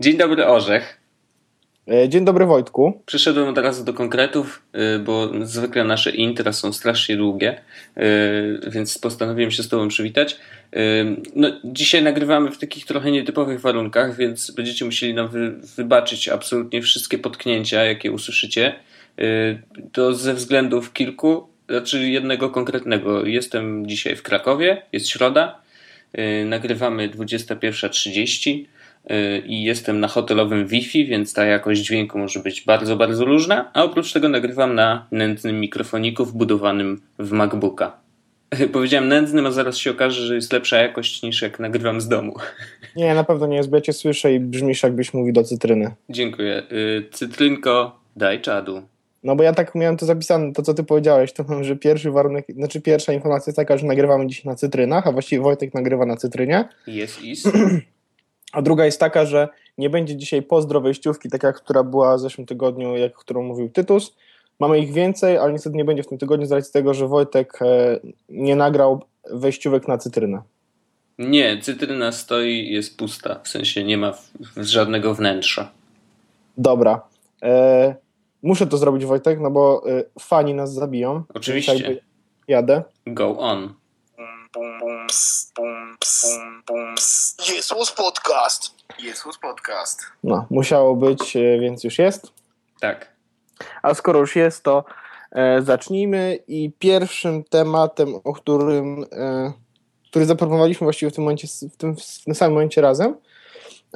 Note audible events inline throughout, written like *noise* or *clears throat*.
Dzień dobry Orzech. E, dzień dobry Wojtku. Przyszedłem od razu do konkretów, y, bo zwykle nasze intra są strasznie długie, y, więc postanowiłem się z Tobą przywitać. No, dzisiaj nagrywamy w takich trochę nietypowych warunkach, więc będziecie musieli nam wy, wybaczyć absolutnie wszystkie potknięcia, jakie usłyszycie. To ze względów kilku, znaczy jednego konkretnego. Jestem dzisiaj w Krakowie, jest środa, nagrywamy 21.30 i jestem na hotelowym Wi-Fi, więc ta jakość dźwięku może być bardzo, bardzo różna, a oprócz tego nagrywam na nędznym mikrofoniku wbudowanym w MacBooka. *laughs* Powiedziałem nędznym, a zaraz się okaże, że jest lepsza jakość niż jak nagrywam z domu. *laughs* Nie, na pewno nie jest, bo ja cię słyszę i brzmisz jakbyś mówił do cytryny. Dziękuję. Y, cytrynko, daj czadu. No bo ja tak miałem to zapisane, to co ty powiedziałeś, to mam, że pierwszy warunek, znaczy pierwsza informacja jest taka, że nagrywamy dzisiaj na cytrynach, a właściwie Wojtek nagrywa na cytrynie. Jest, is. *clears throat* A druga jest taka, że nie będzie dzisiaj pozdro wejściówki, tak jak która była w zeszłym tygodniu, jak którą mówił Tytus. Mamy ich więcej, ale niestety nie będzie w tym tygodniu z racji tego, że Wojtek e, nie nagrał wejściówek na cytrynę. Nie, cytryna stoi, jest pusta. W sensie nie ma żadnego wnętrza. Dobra. E, muszę to zrobić, Wojtek, no bo e, fani nas zabiją. Oczywiście. Jadę. Go on. Jesus Podcast. Jesus Podcast. No, musiało być, e, więc już jest. Tak. A skoro już jest, to e, zacznijmy i pierwszym tematem, o którym e, który zaproponowaliśmy właściwie w tym momencie, w tym, w tym samym momencie razem,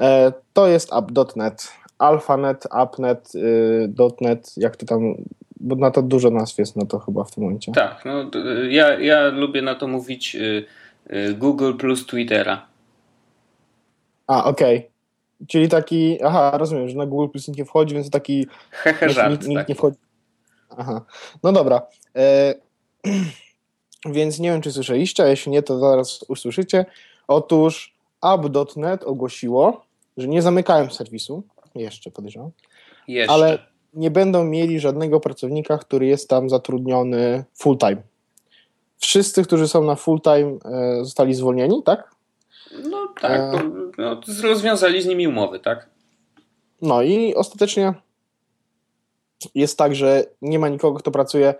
e, to jest app.net. Alphanet, appnet, y, .net, jak to tam, bo na to dużo nazw jest na to chyba w tym momencie. Tak, no, ja, ja lubię na to mówić y, y, Google plus Twittera. A, okej. Okay. Czyli taki, aha, rozumiem, że na Google Plus nikt nie wchodzi, więc taki... Hehe, żart, nikt, nikt tak. nie wchodzi. Aha, no dobra. E, *clears throat* więc nie wiem, czy słyszeliście, a jeśli nie, to zaraz usłyszycie. Otóż app.net ogłosiło, że nie zamykają serwisu, jeszcze podejrzewam, jeszcze. ale nie będą mieli żadnego pracownika, który jest tam zatrudniony full time. Wszyscy, którzy są na full time e, zostali zwolnieni, tak? No tak, e... no, rozwiązali z nimi umowy, tak? No i ostatecznie jest tak, że nie ma nikogo, kto pracuje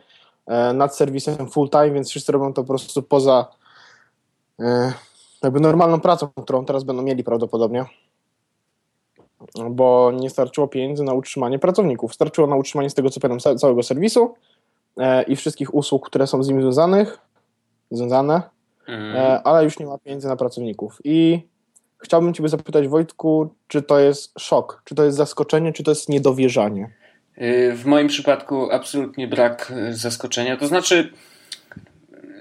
e, nad serwisem full time, więc wszyscy robią to po prostu poza jakby normalną pracą, którą teraz będą mieli prawdopodobnie bo nie starczyło pieniędzy na utrzymanie pracowników. Starczyło na utrzymanie z tego co pamiętam całego serwisu e, i wszystkich usług, które są z nim związanych, związane, mm. e, ale już nie ma pieniędzy na pracowników. I chciałbym Ciebie zapytać, Wojtku, czy to jest szok, czy to jest zaskoczenie, czy to jest niedowierzanie? Y, w moim przypadku absolutnie brak y, zaskoczenia. To znaczy,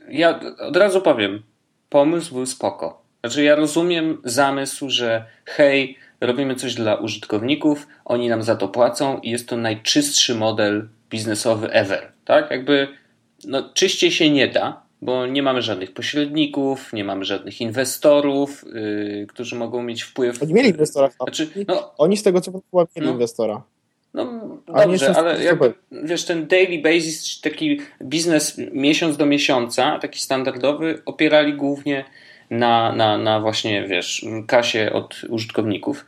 ja od razu powiem, pomysł był spoko. Znaczy, ja rozumiem zamysł, że hej, robimy coś dla użytkowników, oni nam za to płacą i jest to najczystszy model biznesowy ever. Tak? Jakby no, czyściej się nie da, bo nie mamy żadnych pośredników, nie mamy żadnych inwestorów, yy, którzy mogą mieć wpływ. Oni mieli inwestora. Znaczy, no, Oni z tego co pamiętam mieli no, inwestora. No dobrze, ale jakby, wiesz, ten daily basis, taki biznes miesiąc do miesiąca, taki standardowy, opierali głównie na, na, na właśnie, wiesz, kasie od użytkowników.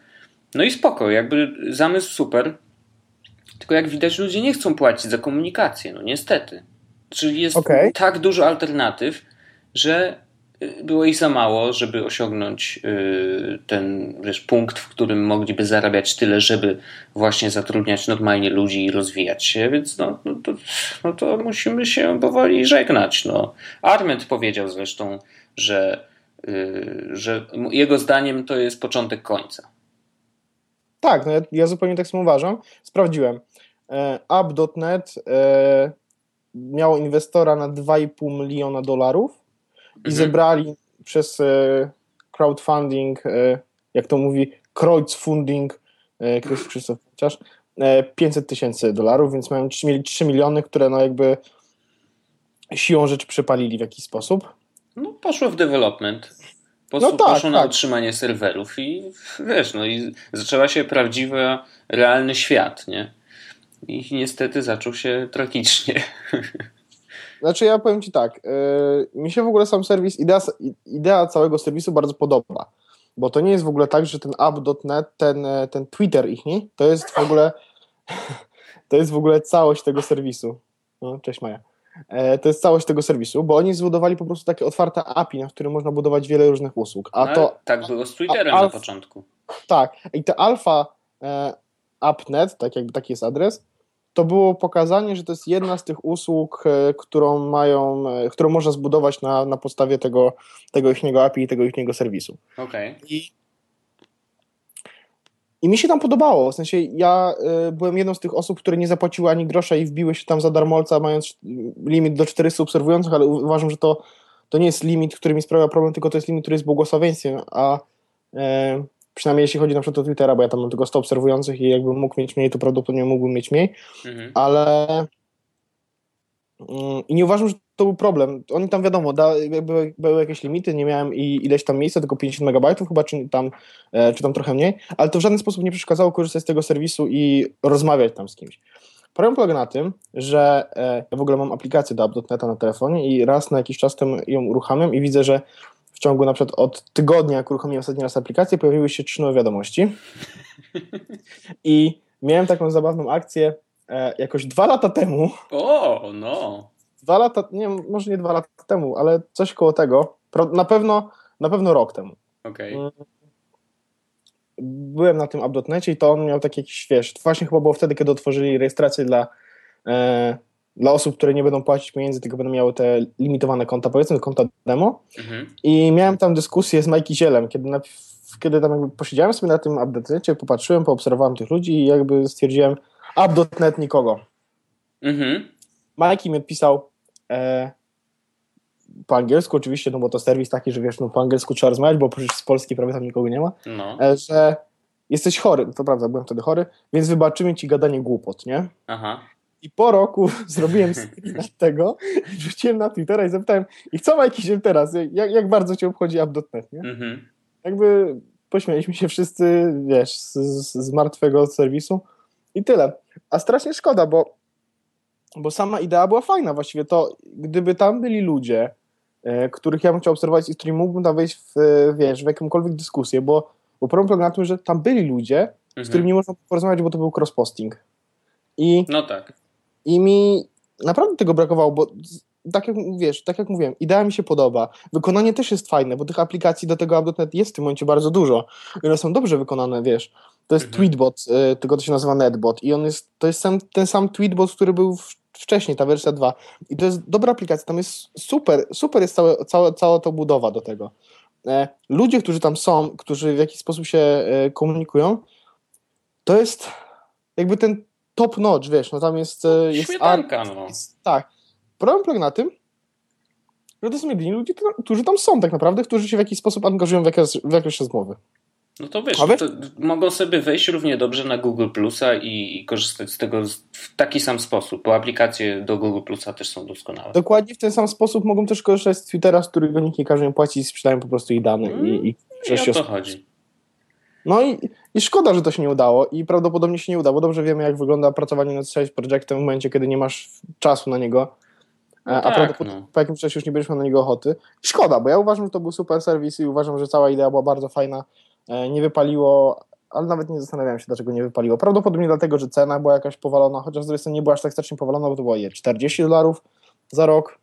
No i spoko, jakby zamysł super, tylko jak widać ludzie nie chcą płacić za komunikację, no niestety. Czyli jest okay. tak dużo alternatyw, że y, było ich za mało, żeby osiągnąć y, ten wiesz, punkt, w którym mogliby zarabiać tyle, żeby właśnie zatrudniać normalnie ludzi i rozwijać się, więc no, no, to, no to musimy się powoli żegnać. No. Arment powiedział zresztą, że że jego zdaniem to jest początek końca. Tak, no ja, ja zupełnie tak samo uważam. Sprawdziłem. E, App.net e, miało inwestora na 2,5 miliona dolarów i mhm. zebrali przez e, crowdfunding, jak to mówi, crowdfunding, Krzysztof chociaż, 500 tysięcy dolarów, więc mają, mieli 3 miliony, które no jakby siłą rzeczy przepalili w jakiś sposób. No, poszło w development. Poszło, no tak, poszło na tak. utrzymanie serwerów i wiesz, no i zaczęła się prawdziwy, realny świat, nie? I niestety zaczął się tragicznie. *laughs* Znaczy ja powiem Ci tak, yy, mi się w ogóle sam serwis, idea, idea całego serwisu bardzo podoba. bo to nie jest w ogóle tak, że ten app.net, ten, ten Twitter ich, nie? To jest w ogóle *laughs* to jest w ogóle całość tego serwisu. No, cześć Maja. E, to jest całość tego serwisu, bo oni zbudowali po prostu takie otwarte API, na którym można budować wiele różnych usług. A no, to, tak było z Twitterem alf, na początku. Tak, i te alfa e, appnet, tak jakby taki jest adres, to było pokazanie, że to jest jedna z tych usług, e, którą mają, e, którą można zbudować na, na podstawie tego, tego ichniego API i tego ichniego serwisu. Okay. I i mi się tam podobało, w sensie ja y, byłem jedną z tych osób, które nie zapłaciły ani grosza i wbiły się tam za darmolca, mając limit do 400 obserwujących, ale uważam, że to, to nie jest limit, który mi sprawia problem, tylko to jest limit, który jest błogosławieństwem, a y, przynajmniej jeśli chodzi na przykład o Twittera, bo ja tam mam tylko 100 obserwujących i jakbym mógł mieć mniej, to prawdopodobnie mógłbym mieć mniej, mhm. ale i nie uważam, że to był problem. Oni tam wiadomo, da, były, były, jakieś limity, nie miałem i ileś tam miejsca, tylko 50 MB chyba, czy tam, e, czy tam trochę mniej, ale to w żaden sposób nie przeszkadzało korzystać z tego serwisu i rozmawiać tam z kimś. Problem polega na tym, że e, ja w ogóle mam aplikację do app.neta na telefonie i raz na jakiś czas ją uruchamiam i widzę, że w ciągu na przykład od tygodnia, jak uruchomiłem ostatni raz aplikację, pojawiły się trzy nowe wiadomości. *laughs* I miałem taką zabawną akcję jakoś dwa lata temu. O, no dwa lata, nie może nie dwa lata temu, ale coś koło tego, na pewno, na pewno rok temu. Okay. Mm. Byłem na tym app.necie i to on miał takie jakieś, wiesz, właśnie chyba było wtedy, kiedy otworzyli rejestrację dla, e, dla osób, które nie będą płacić pieniędzy, tylko będą miały te limitowane konta, powiedzmy konta demo mhm. i miałem tam dyskusję z Mikey Zielem, kiedy, na, kiedy tam jakby posiedziałem sobie na tym app.necie, popatrzyłem, poobserwowałem tych ludzi i jakby stwierdziłem app.net nikogo. Mhm. Mikey mi odpisał, e, po angielsku oczywiście, no bo to serwis taki, że wiesz, no po angielsku trzeba rozmawiać, bo przecież z Polski prawie tam nikogo nie ma, no. e, że jesteś chory, to prawda, byłem wtedy chory, więc wybaczymy ci gadanie głupot, nie? Aha. I po roku *laughs* zrobiłem screen *laughs* tego, wrzuciłem na Twittera i zapytałem, i co ma jakiś teraz? Jak, jak bardzo cię obchodzi app.net, nie? Mhm. Jakby pośmialiśmy się wszyscy, wiesz, z, z martwego serwisu i tyle. A strasznie szkoda, bo bo sama idea była fajna. Właściwie to, gdyby tam byli ludzie, e, których ja bym chciał obserwować i z którymi mógłbym tam wejść w, wiesz, w jakąkolwiek dyskusję, bo, bo problem polega na tym, że tam byli ludzie, mhm. z którymi nie można porozmawiać, bo to był cross-posting. I, no tak. I mi naprawdę tego brakowało, bo tak jak wiesz, tak jak mówiłem, idea mi się podoba. Wykonanie też jest fajne, bo tych aplikacji do tego app.net jest w tym momencie bardzo dużo. I one są dobrze wykonane, wiesz. To jest mhm. Tweetbot, y, tylko to się nazywa Netbot i on jest, to jest sam, ten sam Tweetbot, który był w wcześniej, ta wersja 2. I to jest dobra aplikacja, tam jest super, super jest całe, całe, cała ta budowa do tego. E, ludzie, którzy tam są, którzy w jakiś sposób się e, komunikują, to jest jakby ten top notch, wiesz, no tam jest... E, jest Śmietanka, no. Jest, tak. Problem polega na tym, że to są jedyni ludzie, którzy tam są tak naprawdę, którzy się w jakiś sposób angażują w jakieś, w jakieś rozmowy. No to wiesz, to mogą sobie wejść równie dobrze na Google Plusa i, i, korzystać z tego w taki sam sposób, bo aplikacje do Google Plusa też są doskonałe. Dokładnie w ten sam sposób mogą też korzystać z Twittera, z którego nikt nie każe im płacić i sprzedają po prostu ich dane. Mm, i, i, I o to chodzi. No i, i szkoda, że to się nie udało i prawdopodobnie się nie uda, bo dobrze wiemy, jak wygląda pracowanie nad sales projektem w momencie, kiedy nie masz czasu na niego. No a tak, prawdopodobnie no. po jakimś czasie już nie będziesz miał na niego ochoty. Szkoda, bo ja uważam, że to był super serwis i uważam, że cała idea była bardzo fajna. E, nie wypaliło, ale nawet nie zastanawiałem się, dlaczego nie wypaliło. Prawdopodobnie dlatego, że cena była jakaś powalona, chociaż z drugiej strony nie była aż tak strasznie powalona, bo to było je 40 dolarów za rok.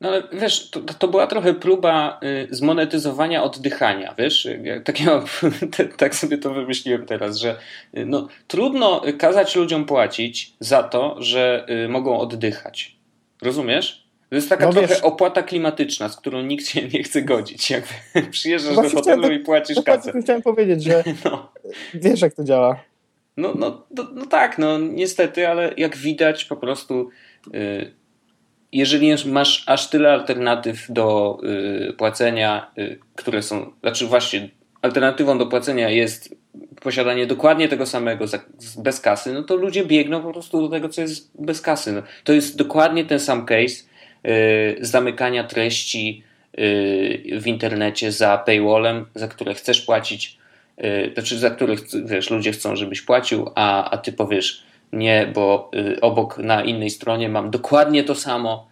No ale wiesz, to, to była trochę próba y, zmonetyzowania oddychania, wiesz, takiego, *laughs* tak sobie to wymyśliłem teraz, że y, no, trudno kazać ludziom płacić za to, że y, mogą oddychać. Rozumiesz? To jest taka no trochę wiesz, opłata klimatyczna, z którą nikt się nie chce godzić. Jak *laughs* przyjeżdżasz do hotelu tak- i płacisz kasę. Chciałem powiedzieć, że *laughs* no. wiesz jak to działa. No, no, no, no, tak, no niestety, ale jak widać po prostu y, jeżeli masz aż tyle alternatyw do y, płacenia, y, które są, znaczy właśnie alternatywą do płacenia jest posiadanie dokładnie tego samego bez kasy, no to ludzie biegną po prostu do tego, co jest bez kasy. No, to jest dokładnie ten sam case Y, zamykania treści y, w internecie za paywallem, za które chcesz płacić, y, znaczy za których wiesz, ludzie chcą, żebyś płacił, a, a ty powiesz nie, bo obok na innej stronie mam dokładnie to samo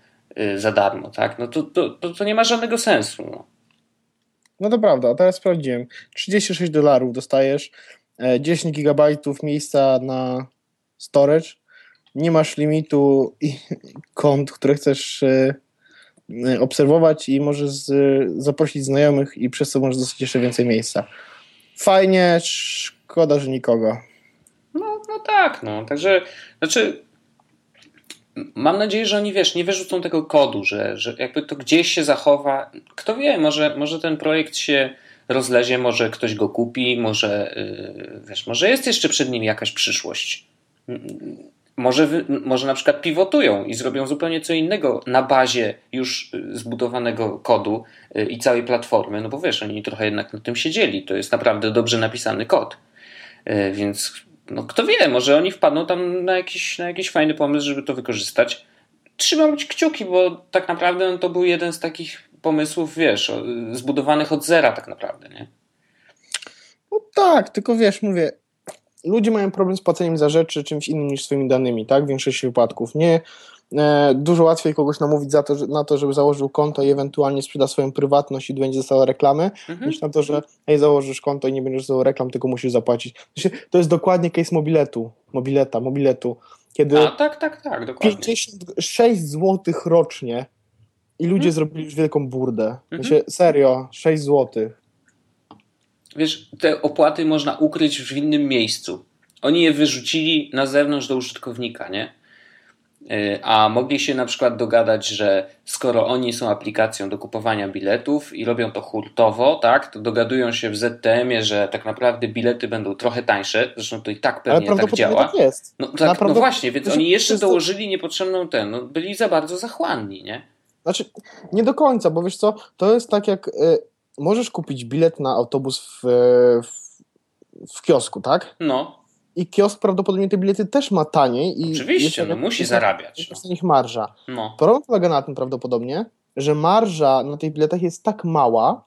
za darmo, tak? No to, to, to, to nie ma żadnego sensu. No. No to prawda, teraz sprawdziłem. 36 dolarów dostajesz, 10 e, gigabajtów miejsca na storage, nie masz limitu *laughs* kont, które chcesz e, e, obserwować i możesz zaprosić znajomych i przez to możesz dostać jeszcze więcej miejsca. Fajnie, szkoda, że nikogo. No, no tak, no. Także, znaczy mam nadzieję, że oni, wiesz, nie wyrzucą tego kodu, że, że jakby to gdzieś się zachowa. Kto wie, może, może ten projekt się rozlezie, może ktoś go kupi, może, yy, wiesz, może jest jeszcze przed nim jakaś przyszłość. Może, może na przykład pivotują i zrobią zupełnie co innego na bazie już zbudowanego kodu yy, i całej platformy, no bo wiesz, oni trochę jednak na tym siedzieli. To jest naprawdę dobrze napisany kod. Więc no kto wie, może oni wpadną tam na jakiś, na jakiś fajny pomysł, żeby to wykorzystać. Trzymam kciuki, bo tak naprawdę no, to był jeden z takich pomysłów, wiesz, zbudowanych od zera tak naprawdę, nie? No tak, tylko wiesz, mówię, ludzie mają problem z płaceniem za rzeczy czymś innym niż swoimi danymi, tak? W większości wypadków. Nie, dużo łatwiej kogoś namówić za to, że, na to, żeby założył konto i ewentualnie sprzeda swoją prywatność i będzie dostała reklamy, mhm. niż na to, że hej, założysz konto i nie będziesz dostał reklam, tylko musisz zapłacić. To jest dokładnie case mobiletu, mobileta, mobiletu. Kiedy A, tak, tak, tak, dokładnie. 56 zł rocznie i ludzie mhm. zrobili już wielką burdę. Mhm. serio, 6 zł. Wiesz, te opłaty można ukryć w innym miejscu. Oni je wyrzucili na zewnątrz do użytkownika, nie? A mogli się na przykład dogadać, że skoro oni są aplikacją do kupowania biletów i robią to hurtowo, tak, to dogadują się w ZTM-ie, że tak naprawdę bilety będą trochę tańsze, zresztą to i tak pewnie tak działa. Tak jest. No, tak, no właśnie, więc oni jeszcze dołożyli niepotrzebną ten, no, byli za bardzo zachłanni, nie? Znaczy, nie do końca, bo wiesz co, to jest tak jak y, możesz kupić bilet na autobus w, w, w kiosku, tak? No i kiosk prawdopodobnie te bilety też ma taniej. I Oczywiście, no musi jest zarabiać. Jest na nich marża. No. Problem polega na tym prawdopodobnie, że marża na tych biletach jest tak mała,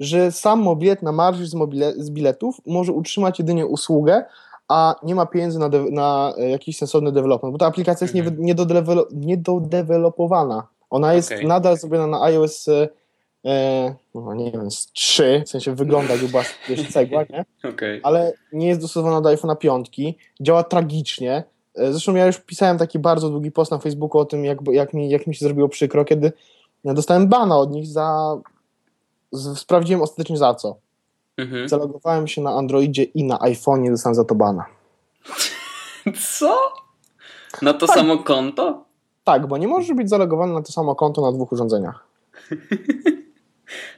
że sam mobilet na marży z, mobile, z biletów może utrzymać jedynie usługę, a nie ma pieniędzy na, de, na e, jakiś sensowny development, bo ta aplikacja jest mhm. niedodevelopowana. Ona jest okay. nadal zrobiona na iOS e, no nie wiem, z 3, w sensie wygląda jakby była wiesz, *laughs* cegła, nie? Okay. Ale nie jest dostosowana do iPhone'a 5, działa tragicznie. E, zresztą ja już pisałem taki bardzo długi post na Facebooku o tym, jak, jak, mi, jak mi się zrobiło przykro, kiedy dostałem bana od nich za... Z, sprawdziłem ostatecznie za co. Mhm. Zalogowałem się na Androidzie i na iPhone'ie dostałem za to bana. *laughs* Co? Na to tak. samo konto? Tak, bo nie możesz być zalogowany na to samo konto na dwóch urządzeniach. *laughs*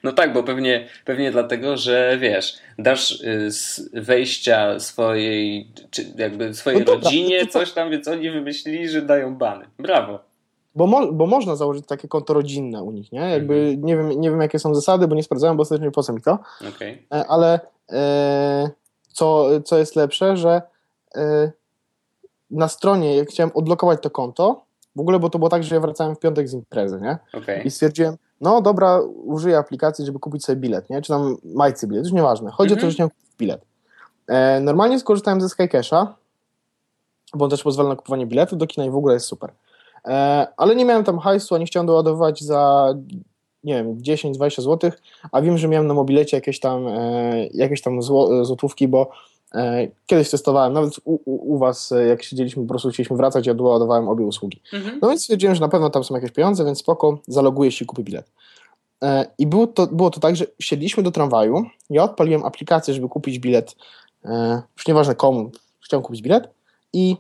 No tak, bo pewnie, pewnie dlatego, że wiesz, dasz y, z wejścia swojej, czy jakby swojej no rodzinie coś tam, więc oni wymyślili, że dają bany. Brawo. Bo, mo, bo można założyć takie konto rodzinne u nich, nie? Jakby mhm. nie, wiem, nie wiem, jakie są zasady, bo nie sprawdzałem, bo ostatnio po co mi to. Okay. E, ale e, co, co jest lepsze, że e, na stronie, jak chciałem odblokować to konto, w ogóle, bo to było tak, że ja wracałem w piątek z imprezy, nie? Okay. I stwierdziłem, no dobra, użyję aplikacji, żeby kupić sobie bilet, nie? Czy tam majcy bilet, już nieważne. Chodzi o to, mhm. że chciałem kupić bilet. E, normalnie skorzystałem ze SkyCash'a, bo on też pozwala na kupowanie biletu do kina i w ogóle jest super. E, ale nie miałem tam hajsu, a nie chciałem doładować za nie wiem, 10-20 zł, a wiem, że miałem na mobilecie jakieś tam, e, jakieś tam zło, złotówki, bo kiedyś testowałem, nawet u, u, u, Was, e, jak siedzieliśmy, po prostu chcieliśmy wracać, ja doładowałem obie usługi. Mhm. No więc stwierdziłem, że na pewno tam są jakieś pieniądze, więc spoko, zaloguję się i kupię bilet. E, I było to, było to tak, że siedliśmy do tramwaju, ja odpaliłem aplikację, żeby kupić bilet, już nieważne komu, chciałem kupić bilet i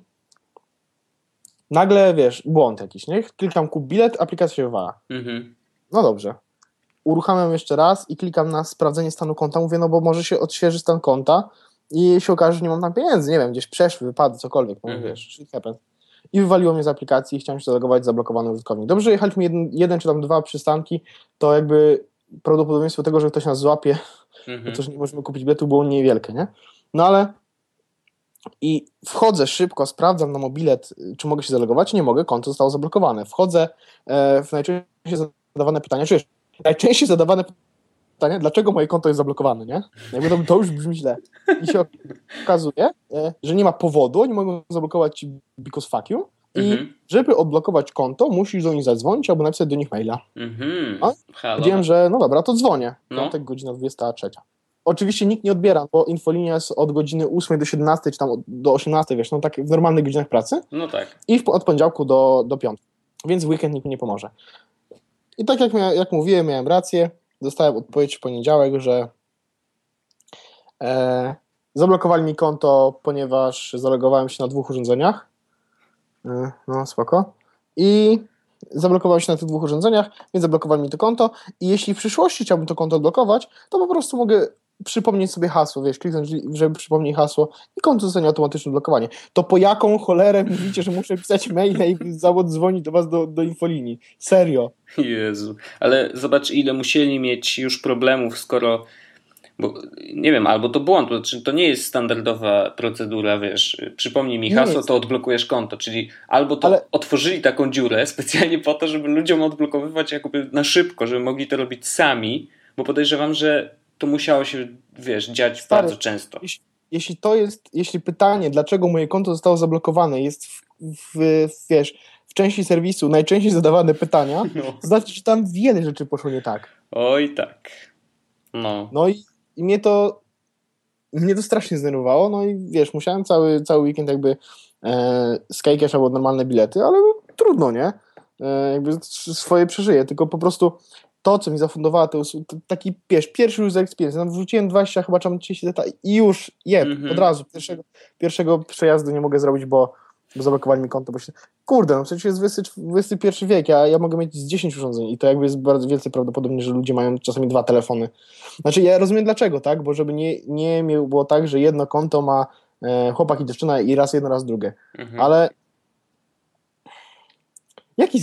nagle, wiesz, błąd jakiś, nie? Klikam kup bilet, aplikacja się wywala. Mhm. No dobrze. Uruchamiam jeszcze raz i klikam na sprawdzenie stanu konta, mówię, no bo może się odświeży stan konta, i się okaże, że nie mam tam pieniędzy, nie wiem, gdzieś przeszły, wypadły, cokolwiek, no mm. wiesz, shit happens. I wywaliło mnie z aplikacji i chciałem się zalogować zablokowany użytkownik. Dobrze, że jechaliśmy jeden, jeden czy tam dwa przystanki, to jakby prawdopodobieństwo tego, że ktoś nas złapie, -hmm. to że nie możemy kupić biletu było niewielkie, nie? No ale i wchodzę szybko, sprawdzam na mobilet, czy mogę się zalogować, nie mogę, konto zostało zablokowane. Wchodzę e, w najczęściej zadawane pytania, czy najczęściej zadawane dlaczego moje konto jest zablokowane, nie? Jakby to, to już brzmi źle. I się okazuje, e, że nie ma powodu, oni mogą zablokować because fuck you I mhm. żeby odblokować konto, musisz do nich zadzwonić albo napisać do nich maila. Mhm. Powiedziałem, że no dobra, to dzwonię. No. Piątek, godzina 23. Oczywiście nikt nie odbiera, bo infolinia jest od godziny 8 do 17, czy tam do 18, wiesz, no tak w normalnych godzinach pracy. No tak. I od poniedziałku do, do piątku. Więc w weekend nikt mi nie pomoże. I tak jak, jak mówiłem, miałem rację. Dostałem odpowiedź w poniedziałek, że e, zablokowali mi konto, ponieważ zalogowałem się na dwóch urządzeniach. E, no, spoko. I zablokowałem się na tych dwóch urządzeniach, więc zablokowali mi to konto. I jeśli w przyszłości chciałbym to konto odblokować, to po prostu mogę przypomnieć sobie hasło, wiesz, kliknąć, żeby przypomnieć hasło i konto zostanie automatyczne blokowanie. To po jaką cholerę mówicie, że muszę pisać maila i zawód dzwonić do was do, do infolinii? Serio. Jezu, ale zobacz ile musieli mieć już problemów, skoro bo nie wiem, albo to błąd, to, znaczy to nie jest standardowa procedura, wiesz, przypomnij mi hasło, to odblokujesz konto, czyli albo to Ale... otworzyli taką dziurę specjalnie po to, żeby ludziom odblokowywać jakby na szybko, żeby mogli to robić sami, bo podejrzewam, że to musiało się, wiesz, dziać Stary, bardzo często. Jeśli, jeśli, to jest, jeśli pytanie, dlaczego moje konto zostało zablokowane, jest w, w, w wiesz, w części serwisu najczęściej zadawane pytania, *laughs* no. to znaczy, że tam wiele rzeczy poszło nie tak. Oj tak. No. No i, i mnie to mnie to strasznie zdenerwowało, no i wiesz, musiałem cały, cały weekend jakby e, Skycash albo normalne bilety, ale trudno, nie? E, jakby swoje przeżyję, tylko po prostu to, co mi zafundowała to, taki wiesz, pierwszy user experience, no, wrzuciłem 20, chyba tam 30 data i już jeb, mm -hmm. od razu, pierwszego, pierwszego przejazdu nie mogę zrobić, bo, bo zablokowali mi konto, bo się, kurde, no przecież jest XXI wiek, a ja mogę mieć z 10 urządzeń i to jakby jest bardzo wielce prawdopodobne, że ludzie mają czasami dwa telefony. Znaczy ja rozumiem dlaczego, tak, bo żeby nie, nie było tak, że jedno konto ma e, chłopak i dziewczyna i raz jedno, raz drugie, mm -hmm. ale jaki,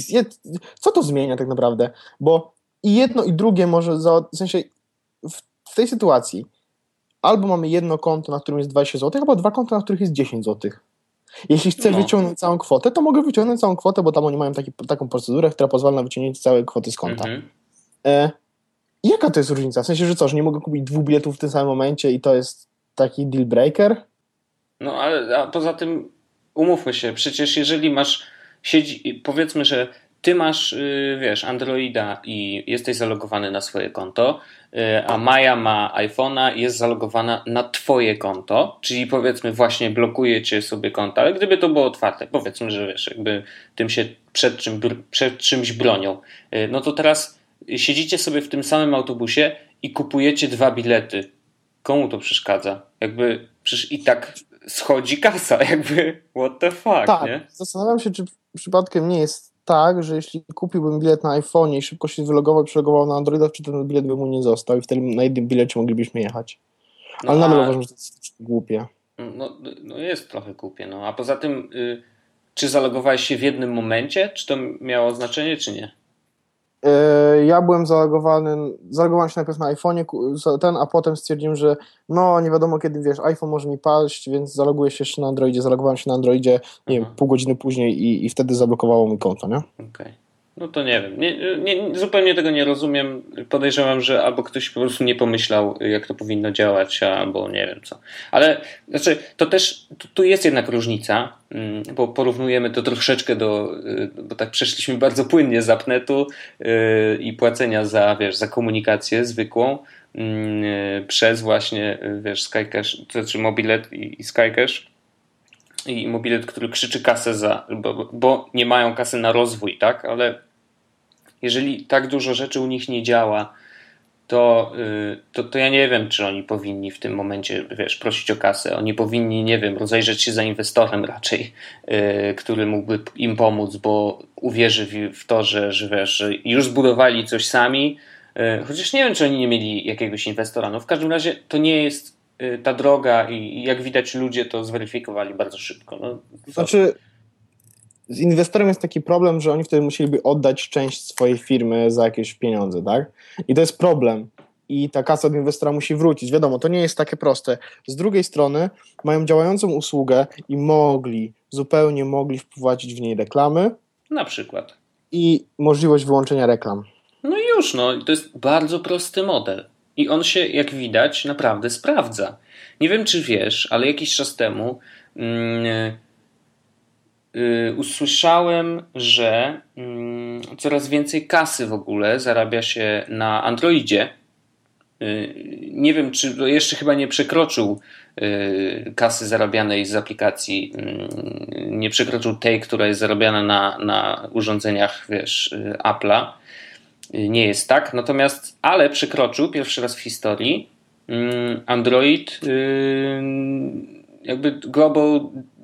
co to zmienia tak naprawdę, bo i jedno i drugie może, za, w sensie w, tej sytuacji albo mamy jedno konto, na którym jest 20 zł, albo dwa konta, na których jest 10 zł. Jeśli chcę no. wyciągnąć całą kwotę, to mogę wyciągnąć całą kwotę, bo tam oni mają taki, taką procedurę, która pozwala na wyciągnięcie całej kwoty z konta. Mhm. E, jaka to jest różnica? W sensie, że co, że nie mogę kupić dwóch biletów w tym samym momencie i to jest taki deal breaker? No ale a poza tym umówmy się, przecież jeżeli masz siedzi, powiedzmy, że ty masz, y, wiesz, Androida i jesteś zalogowany na swoje konto, y, a Maja ma iPhone'a i jest zalogowana na twoje konto, czyli powiedzmy właśnie blokujecie sobie konto, ale gdyby to było otwarte, powiedzmy, że wiesz, jakby tym się przed, czym, przed czymś bronią, y, no to teraz siedzicie sobie w tym samym autobusie i kupujecie dwa bilety. Komu to przeszkadza? Jakby przecież i tak schodzi kasa, *laughs* jakby what the fuck, tak, nie? Zastanawiam się, czy przypadkiem nie jest tak, że jeśli kupiłbym bilet na iPhone i szybko się wylogował, przelogował na Androida, czy ten bilet by mu nie został i wtedy na jednym bilecie moglibyśmy jechać. No Ale no, nadal uważam, że to jest głupie. No, no jest trochę głupie, no. A poza tym, y, czy zalogowałeś się w jednym momencie? Czy to miało znaczenie, czy nie? E, ja byłem zalogowany, zalogowałem się najpierw na iPhone'ie, ten, a potem stwierdziłem, że no nie wiadomo kiedy, wiesz, iPhone może mi paść, więc zaloguję się jeszcze na Androidzie, zalogowałem się na Androidzie, nie wiem, mhm. pół godziny później i, i wtedy zablokowało mi konto, nie? Okej. Okay. No to nie wiem. Nie, nie, zupełnie tego nie rozumiem. Podejrzewam, że albo ktoś po prostu nie pomyślał, jak to powinno działać, albo nie wiem co. Ale znaczy, to też tu, jest jednak różnica, mm, bo porównujemy to troszeczkę do, y, bo tak przeszliśmy bardzo płynnie z apnetu yy, i płacenia za, wiesz, za komunikację zwykłą yy, przez właśnie, wiesz, Skycash, to znaczy mobilet i Skycash i mobilet, który krzyczy kasę za, bo, bo, nie mają kasy na rozwój, tak? Ale jeżeli tak dużo rzeczy u nich nie działa, to, yy, to, to ja nie wiem, czy oni powinni w tym momencie, wiesz, prosić o kasę. Oni powinni, nie wiem, rozejrzeć się za inwestorem raczej, yy, który mógłby im pomóc, bo uwierzy w, w to, że, że, wiesz, że już zbudowali coś sami, yy, chociaż nie wiem, czy oni nie mieli jakiegoś inwestora. No w każdym razie to nie jest Y, ta droga i jak widać ludzie to zweryfikowali bardzo szybko. No, znaczy z inwestorem jest taki problem, że oni wtedy musieliby oddać część swojej firmy za jakieś pieniądze, tak? I to jest problem. I ta kasa od inwestora musi wrócić. Wiadomo, to nie jest takie proste. Z drugiej strony mają działającą usługę i mogli, zupełnie mogli wpłacić w niej reklamy. Na przykład. I możliwość wyłączenia reklam. No i już, no. To jest bardzo prosty model. I on się, jak widać, naprawdę sprawdza. Nie wiem, czy wiesz, ale jakiś czas temu mm, y, usłyszałem, że y, coraz więcej kasy w ogóle zarabia się na Androidzie. Y, nie wiem, czy jeszcze chyba nie przekroczył y, kasy zarabianej z aplikacji, y, nie przekroczył tej, która jest zarabiana na, na urządzeniach, wiesz, Apple'a. Nie jest tak, natomiast, ale przekroczył pierwszy raz w historii Android jakby global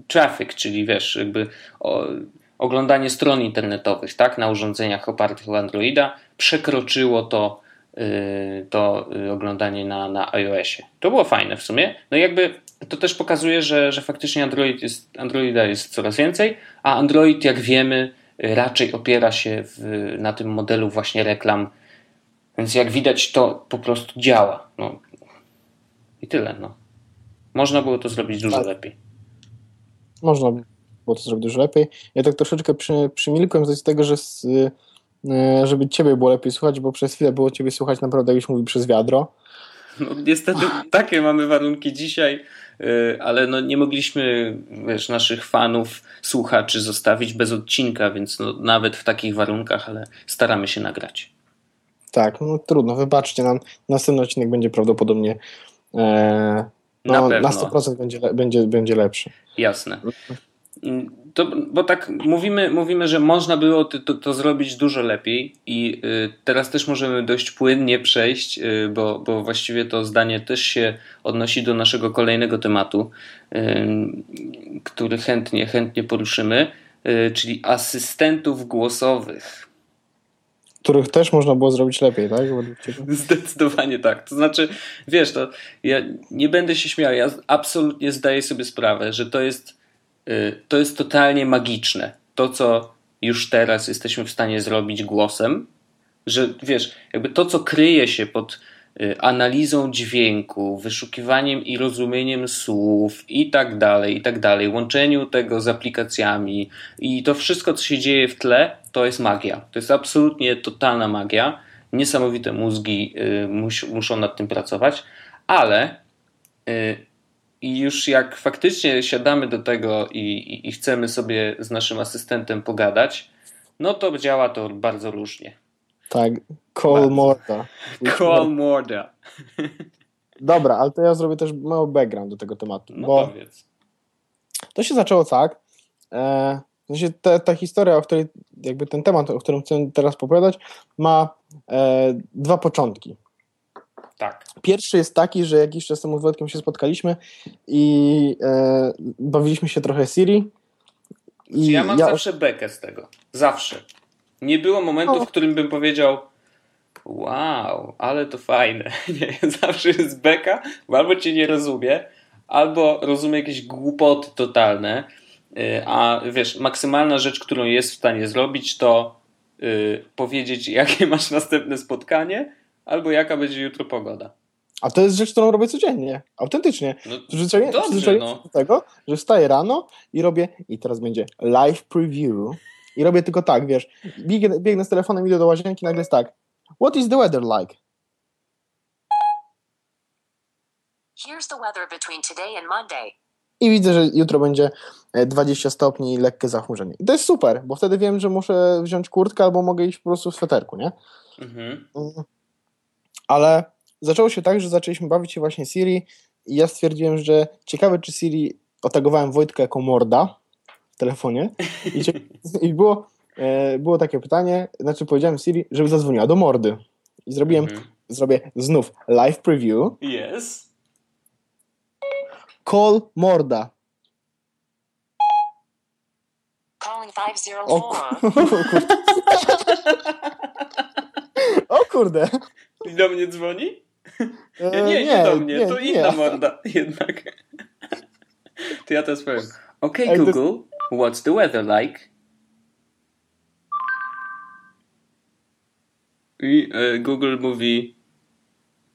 traffic, czyli wiesz, jakby oglądanie stron internetowych, tak, na urządzeniach opartych o Androida, przekroczyło to, yy, to yy, oglądanie na, na iOSie. To było fajne w sumie. No i jakby to też pokazuje, że, że faktycznie Android jest, Androida jest coraz więcej, a Android, jak wiemy, raczej opiera się w, na tym modelu właśnie reklam. Więc jak widać, to po prostu działa. No. I tyle. No. Można było to zrobić dużo tak. lepiej. Można było to zrobić dużo lepiej. Ja tak troszeczkę przy, przymilkłem z tego, że z, y, żeby ciebie było lepiej słuchać, bo przez chwilę było ciebie słuchać naprawdę, już mówił przez wiadro. No, niestety takie mamy warunki dzisiaj, y, ale no, nie mogliśmy wiesz, naszych fanów, słuchaczy zostawić bez odcinka, więc no, nawet w takich warunkach, ale staramy się nagrać. Tak, no trudno, wybaczcie nam. Następny odcinek będzie prawdopodobnie e, no, na, pewno. na 100% będzie, będzie, będzie lepszy. Jasne. To, bo tak mówimy, mówimy, że można było to, to, zrobić dużo lepiej i y, teraz też możemy dość płynnie przejść, y, bo, bo właściwie to zdanie też się odnosi do naszego kolejnego tematu, y, który chętnie, chętnie poruszymy, czyli asystentów głosowych których też można było zrobić lepiej, tak? Zdecydowanie tak. To znaczy, wiesz, to ja nie będę się śmiał, ja absolutnie zdaję sobie sprawę, że to jest, to jest totalnie magiczne. To, co już teraz jesteśmy w stanie zrobić głosem, że wiesz, jakby to, co kryje się pod y, analizą dźwięku, wyszukiwaniem i rozumieniem słów i tak dalej, i tak dalej, łączeniu tego z aplikacjami i to wszystko, co się dzieje w tle, to jest magia. To jest absolutnie totalna magia. Niesamowite mózgi y, mus, muszą nad tym pracować, ale y, już jak faktycznie siadamy do tego i, i, i chcemy sobie z naszym asystentem pogadać, no to działa to bardzo różnie. Tak, call morda. *laughs* Call morda. *laughs* Dobra, ale to ja zrobię też mały background do tego tematu. No bo powiedz. To się zaczęło tak, e, sensie ta, ta historia, o której, jakby ten temat, o którym chcę teraz opowiadać, ma e, dwa początki. Tak. Pierwszy jest taki, że jakiś czas temu z Wojtkiem się spotkaliśmy i e, bawiliśmy się trochę Siri. I ja mam ja... zawsze bekę z tego. Zawsze. Nie było momentu, no. w którym bym powiedział wow, ale to fajne. *laughs* Nie, zawsze jest beka, bo albo cię nie rozumie, albo rozumie jakieś głupoty totalne Y, a wiesz, maksymalna rzecz, którą jest w stanie zrobić, to yy, powiedzieć, *laughs* jakie masz następne spotkanie, albo jaka będzie jutro pogoda. A to jest rzecz, którą robię codziennie, autentycznie. No, przyzwyczaję, dobrze, no. do tego, że wstaję rano i robię, i teraz będzie live preview, i robię tylko tak, wiesz, biegnę, biegnę z telefonem, idę do łazienki, nagle jest tak, what is the weather like? Here's the weather between today and Monday i widzę, że jutro będzie 20 e, stopni i lekkie zachmurzenie. I to jest super, bo wtedy wiem, że muszę wziąć kurtkę albo mogę iść po prostu w sweterku, nie? Mhm. Mm. Ale zaczęło się tak, że zaczęliśmy bawić się właśnie Siri i ja stwierdziłem, że ciekawe, czy Siri otagowałem Wojtka jako morda w telefonie i, *laughs* *laughs* i było, e, było takie pytanie, znaczy powiedziałem Siri, żeby zadzwoniła do mordy. I zrobiłem, mhm. zrobię znów live preview. Yes Call Morda. Calling 504. O, *laughs* o kurde. I do mnie dzwoni? *laughs* E, nie, nie, nie do mnie, nie, to inna morda jednak. *laughs* To ja teraz powiem. OK Google, what's the weather like? I e, Google mówi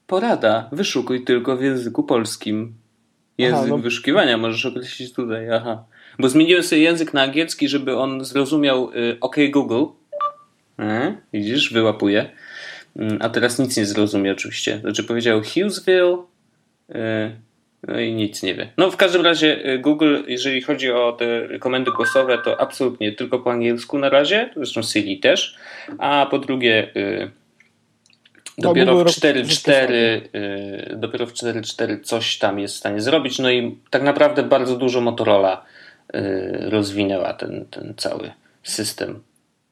porada, wyszukuj tylko w języku polskim. Język aha, no. wyszukiwania możesz określić tutaj, aha. Bo zmieniłem sobie język na angielski, żeby on zrozumiał y, OK Google. E, widzisz, wyłapuje. Y, a teraz nic nie zrozumie oczywiście. Znaczy powiedział Hughesville, y, No i nic nie wie. No w każdym razie y, Google, jeżeli chodzi o te komendy głosowe, to absolutnie tylko po angielsku na razie, zresztą Siri też, a po drugie y, dopiero w 4.4 y, dopiero w 4.4 coś tam jest w stanie zrobić, no i tak naprawdę bardzo dużo Motorola rozwinęła ten, ten cały system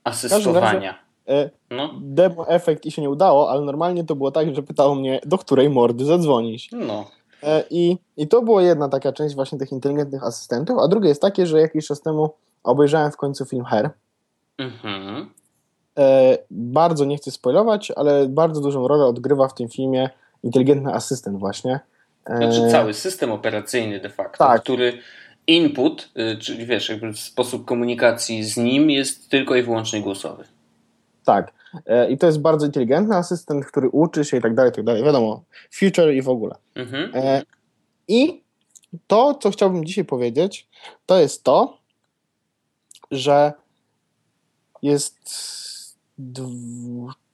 asystowania. E, no. Demo efekt i się nie udało, ale normalnie to było tak, że pytało mnie, do której mordy zadzwonić. No. E, I, I to była jedna taka część właśnie tych inteligentnych asystentów, a drugie jest takie, że jakiś czas temu obejrzałem w końcu film Her. Mhm. E, bardzo nie chcę spoilować, ale bardzo dużą rolę odgrywa w tym filmie inteligentny asystent właśnie. Znaczy cały system operacyjny de facto, tak. który input, y, czyli wiesz, jakby sposób komunikacji z nim jest tylko i wyłącznie głosowy. Tak. E, I to jest bardzo inteligentny asystent, który uczy się i tak dalej, i tak dalej. Wiadomo, future i w ogóle. Mhm. E, I to, co chciałbym dzisiaj powiedzieć, to jest to, że jest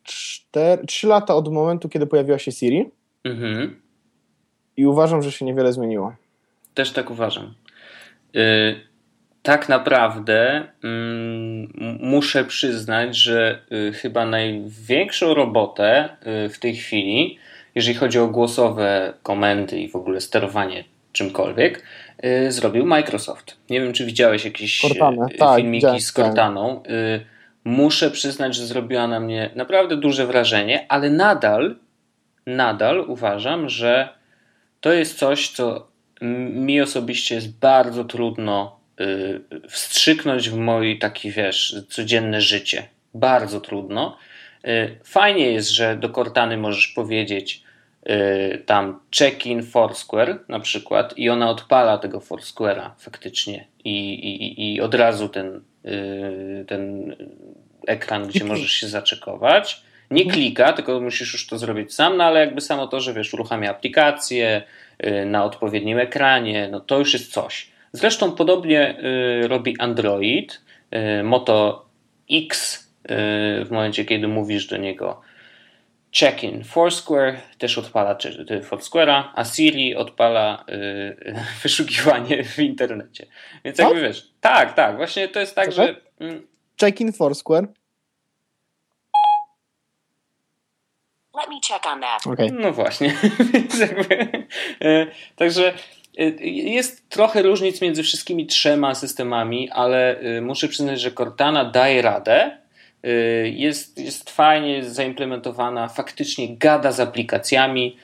cztery, trzy lata od momentu, kiedy pojawiła się Siri. Mhm. I uważam, że się niewiele zmieniło. Też tak uważam. Y tak naprawdę mm, muszę przyznać, że y, chyba największą robotę y, w tej chwili, jeżeli chodzi o głosowe komendy i w ogóle sterowanie czymkolwiek, y, zrobił Microsoft. Nie wiem, czy widziałeś jakieś Cortana. Tak, filmiki z Cortaną. Muszę przyznać, że zrobiła na mnie naprawdę duże wrażenie, ale nadal, nadal uważam, że to jest coś, co mi osobiście jest bardzo trudno wstrzyknąć w moje taki, wiesz, codzienne życie. Bardzo trudno. Y, fajnie jest, że do Cortany możesz powiedzieć y, tam check-in Foursquare na przykład i ona odpala tego Foursquare'a faktycznie i, i, i od razu ten, ten ekran, gdzie możesz się zaczekować. Nie mhm. klika, tylko musisz już to zrobić sam, no ale jakby samo to, że wiesz, uruchamia aplikację na odpowiednim ekranie, no to już jest coś. Zresztą podobnie y, robi Android. Y, Moto X y, w momencie, kiedy mówisz do niego check-in Foursquare, też odpala Foursquare'a, a Siri odpala *laughs* wyszukiwanie w internecie. Więc jakby tak? wiesz, tak, tak, właśnie to jest tak, że... Mm, check-in Foursquare. Let me check on that. Okay. No właśnie. *laughs* Także Y, jest trochę różnic między wszystkimi trzema systemami, ale y, muszę przyznać, że Cortana daje radę. Y, jest, jest fajnie zaimplementowana, faktycznie gada z aplikacjami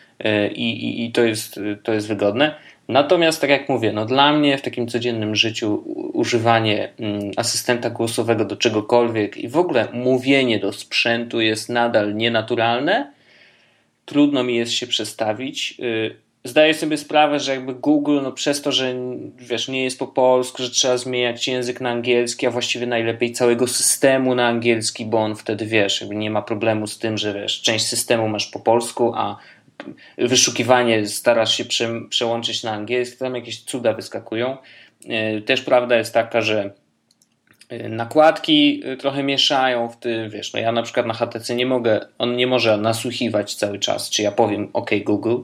i, i, i to, jest, to jest wygodne. Natomiast, tak jak mówię, no dla mnie w takim codziennym życiu używanie mm, asystenta głosowego do czegokolwiek i w ogóle mówienie do sprzętu jest nadal nienaturalne. Trudno mi jest się przestawić zdaję sobie sprawę, że jakby Google, no przez to, że wiesz, nie jest po polsku, że trzeba zmieniać język na angielski, a właściwie najlepiej całego systemu na angielski, bo on wtedy wiesz, jakby nie ma problemu z tym, że wiesz, część systemu masz po polsku, a wyszukiwanie starasz się prze, przełączyć na angielski, tam jakieś cuda wyskakują. E, też prawda jest taka, że nakładki e, trochę mieszają w tym, wiesz, no ja na przykład na HTC nie mogę, on nie może nasłuchiwać cały czas, czy ja powiem OK Google,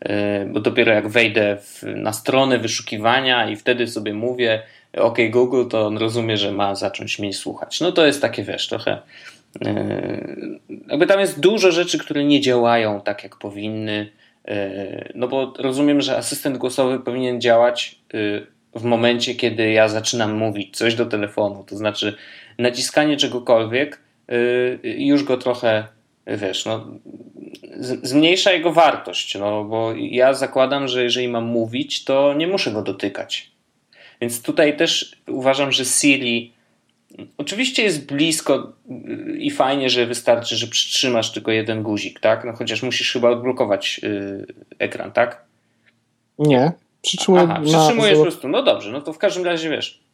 E, bo dopiero jak wejdę w, na stronę wyszukiwania i wtedy sobie mówię OK Google, to on rozumie, że ma zacząć mnie słuchać. No to jest takie, wiesz, trochę jakby tam jest dużo rzeczy, które nie działają tak, jak powinny, no bo rozumiem, że asystent głosowy powinien działać w momencie, kiedy ja zaczynam mówić coś do telefonu, to znaczy naciskanie czegokolwiek już go trochę wiesz, no, zmniejsza jego wartość, no, bo ja zakładam, że jeżeli mam mówić, to nie muszę go dotykać. Więc tutaj też uważam, że Siri oczywiście jest blisko i fajnie, że wystarczy, że przytrzymasz tylko jeden guzik, tak? No chociaż musisz chyba odblokować yy, ekran, tak? Nie, przytrzymuję. Aha, przytrzymujesz po prostu. No dobrze, no to w każdym razie wiesz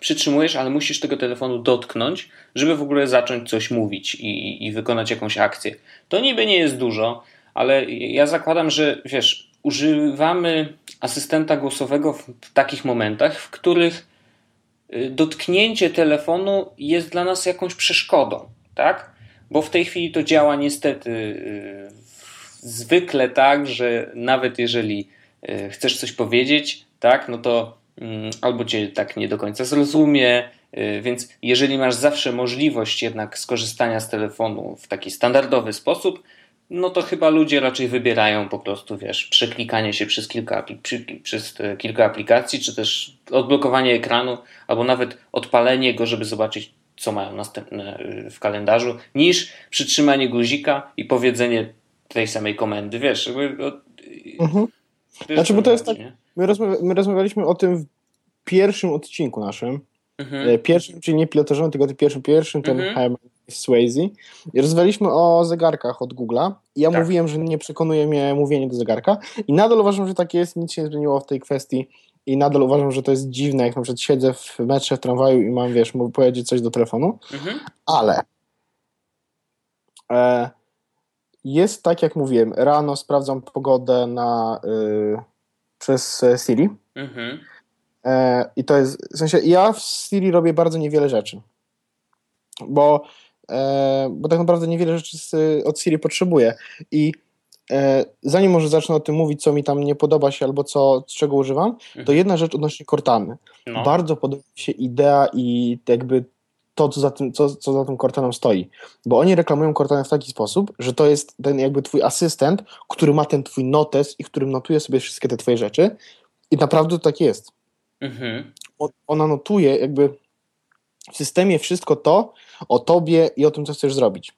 przytrzymujesz, ale musisz tego telefonu dotknąć, żeby w ogóle zacząć coś mówić i, i wykonać jakąś akcję. To niby nie jest dużo, ale ja zakładam, że wiesz, używamy asystenta głosowego w takich momentach, w których y, dotknięcie telefonu jest dla nas jakąś przeszkodą, tak? Bo w tej chwili to działa niestety y, zwykle tak, że nawet jeżeli chcesz coś powiedzieć, tak, no to mm, albo cię tak nie do końca zrozumie, y, więc jeżeli masz zawsze możliwość jednak skorzystania z telefonu w taki standardowy sposób, no to chyba ludzie raczej wybierają po prostu, wiesz, przeklikanie się przez kilka, przez kilka aplikacji, czy też odblokowanie ekranu, albo nawet odpalenie go, żeby zobaczyć, co mają następne w kalendarzu, niż przytrzymanie guzika i powiedzenie tej samej komendy, wiesz. Mhm. Znaczy, bo to jest tak, my, rozmawia, my rozmawialiśmy o tym w pierwszym odcinku naszym, mhm. E, pierwszym, czyli nie pilotażowym, tylko tym pierwszym, pierwszym, ten mhm. Swayze. I rozmawialiśmy o zegarkach od Google'a. Ja tak. mówiłem, że nie przekonuje mnie mówienie do zegarka. I nadal uważam, że tak jest, nic się nie zmieniło w tej kwestii. I nadal uważam, że to jest dziwne, jak na przykład siedzę w metrze, w tramwaju i mam, wiesz, powiedzieć coś do telefonu. Mhm. Ale e, jest tak, jak mówiłem, rano sprawdzam pogodę na, y, przez Siri. Mhm. E, I to jest, w sensie ja w Siri robię bardzo niewiele rzeczy. Bo E, bo tak naprawdę niewiele rzeczy od Siri potrzebuję. I e, zanim może zacznę o tym mówić, co mi tam nie podoba się albo co, czego używam, to mhm. jedna rzecz odnośnie Cortany. No. Bardzo podoba mi się idea i jakby to, co za, tym, co, co za tym Cortaną stoi. Bo oni reklamują Cortanę w taki sposób, że to jest ten jakby twój asystent, który ma ten twój notes i którym notuje sobie wszystkie te twoje rzeczy. I naprawdę to tak jest. Mhm. Ona notuje jakby w systemie wszystko to o tobie i o tym, co chcesz zrobić.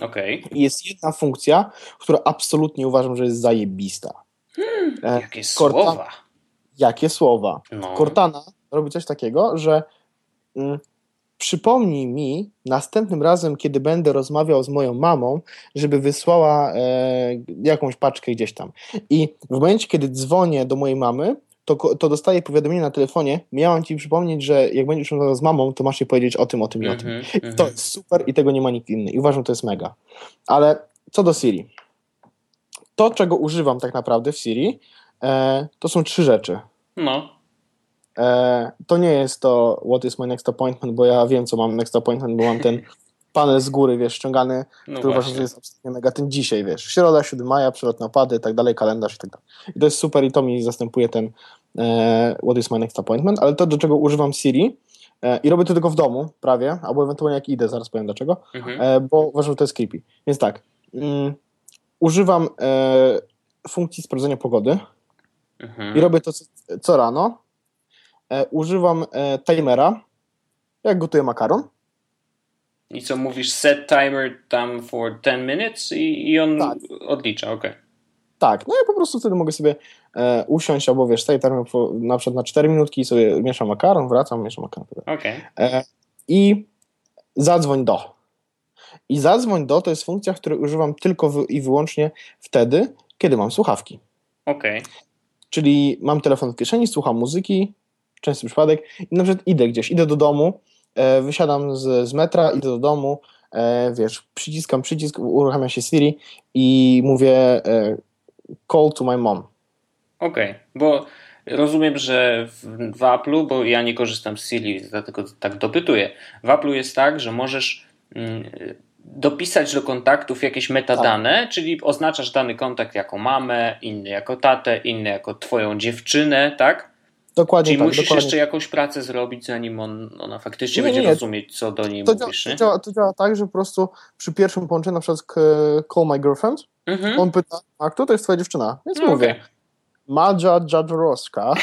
Okay. I jest jedna funkcja, która absolutnie uważam, że jest zajebista. Hmm, e, jakie Cortana, słowa. Jakie słowa. No. Cortana robi coś takiego, że mm, przypomnij mi następnym razem, kiedy będę rozmawiał z moją mamą, żeby wysłała e, jakąś paczkę gdzieś tam. I w momencie, kiedy dzwonię do mojej mamy, to, to dostaję powiadomienie na telefonie, miałam ci przypomnieć, że jak będziesz rozmawiał z mamą, to masz jej powiedzieć o tym, o tym i o tym. -hmm. To jest super i tego nie ma nikt inny. I uważam, że to jest mega. Ale co do Siri. To, czego używam tak naprawdę w Siri, e, to są trzy rzeczy. No. E, to nie jest to what is my next appointment, bo ja wiem, co mam next appointment, bo mam ten panel z góry, wiesz, ściągany, no który uważam, że jest absolutnie mega. Ten dzisiaj, wiesz, środa, 7 maja, przelot na pady, tak dalej, kalendarz i tak dalej. I to jest super i to mi zastępuje ten e, what is my next appointment, ale to, do czego używam Siri e, i robię to tylko w domu, prawie, albo ewentualnie jak idę, zaraz powiem dlaczego, mhm. e, bo uważam, że to jest creepy. Więc tak, mm, używam e, funkcji sprawdzenia pogody mhm. i robię to co, co rano. E, używam e, timera, jak gotuję makaron. I co mówisz, set timer tam for 10 minutes i, i on tak. odlicza, ok. Tak, no ja po prostu wtedy mogę sobie e, usiąść albo wiesz, set timer na przykład na 4 minutki i sobie mieszam makaron, wracam, mieszam makaron. Okay. E, I zadzwoń do. I zadzwoń do to jest funkcja, której używam tylko w, i wyłącznie wtedy, kiedy mam słuchawki. Okay. Czyli mam telefon w kieszeni, słucham muzyki, częsty przypadek i na przykład idę gdzieś, idę do domu, E, wysiadam z, z metra, idę do domu, e, wiesz, przyciskam przycisk, uruchamia się Siri i mówię e, call to my mom. Okej, okay, bo rozumiem, że w, w Apple'u, bo ja nie korzystam z Siri, dlatego tak dopytuję. W Apple'u jest tak, że możesz mm, dopisać do kontaktów jakieś metadane, tak. czyli oznaczasz dany kontakt jako mamę, inny jako tatę, inny jako twoją dziewczynę, tak? Dokładnie Czyli tak, musisz dokładnie. jeszcze jakąś pracę zrobić, zanim on, ona faktycznie nie, będzie nie, rozumieć, co do niej to mówisz. Działa, to, działa, to działa tak, że po prostu przy pierwszym połączeniu, na przykład call my girlfriend, mhm. on pyta, a kto to jest twoja dziewczyna? Więc no, mówię, okay. Madża Jadrowska.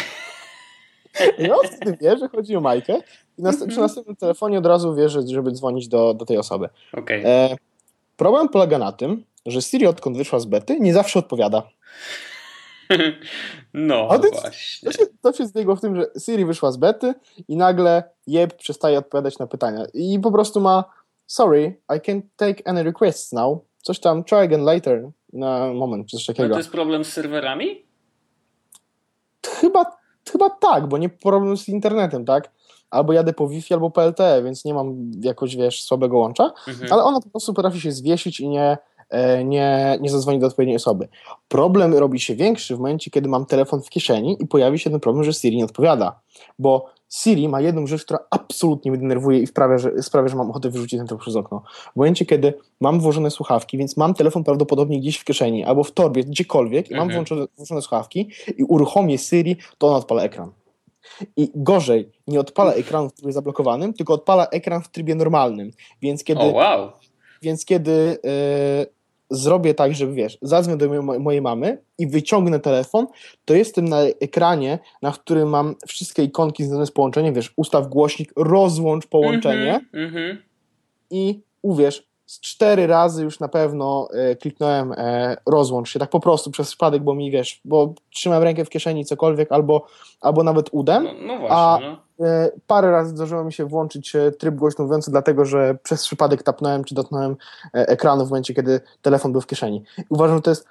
*laughs* I on wtedy wie, że chodzi o Majkę i na, mhm. przy następnym telefonie od razu wie, żeby dzwonić do, do tej osoby. Okay. E, problem polega na tym, że Siri odkąd wyszła z bety, nie zawsze odpowiada. No A właśnie. To się, to się zbiegło w tym, że Siri wyszła z bety i nagle Jeb przestaje odpowiadać na pytania. I po prostu ma sorry, I can't take any requests now. Coś tam, try again later na moment, coś takiego. No to jest problem z serwerami? Chyba, chyba tak, bo nie problem z internetem, tak? Albo jadę po Wi-Fi, albo po LTE, więc nie mam jakoś, wiesz, słabego łącza, mhm. ale ona po prostu potrafi się zwiesić i nie, e, nie, nie zadzwoni do odpowiedniej osoby. Problem robi się większy w momencie, kiedy mam telefon w kieszeni i pojawi się ten problem, że Siri nie odpowiada, bo Siri ma jedną rzecz, która absolutnie mnie denerwuje i sprawia, że, sprawia, że mam ochotę wyrzucić ten telefon przez okno. W momencie, kiedy mam włożone słuchawki, więc mam telefon prawdopodobnie gdzieś w kieszeni albo w torbie, gdziekolwiek i mam mhm. włączone, włączone słuchawki i uruchomię Siri, to ona odpala ekran. I gorzej, nie odpala ekranu w trybie zablokowanym, tylko odpala ekran w trybie normalnym. Więc kiedy, oh, wow. więc kiedy yy, zrobię tak, żeby wiesz, zadzwonię do mojej, mamy i wyciągnę telefon, to jestem na ekranie, na którym mam wszystkie ikonki związane z połączeniem, wiesz, ustaw głośnik, rozłącz połączenie mm -hmm, i uwierz, z cztery razy już na pewno e, kliknąłem e, rozłącz się, tak po prostu przez przypadek, bo mi wiesz, bo trzymam rękę w kieszeni, cokolwiek, albo, albo nawet udem, no, no właśnie, a no. E, parę razy zdarzyło mi się włączyć e, tryb głośno mówiący, dlatego, że przez przypadek tapnąłem czy dotknąłem e, ekranu w momencie, kiedy telefon był w kieszeni. I uważam, że to jest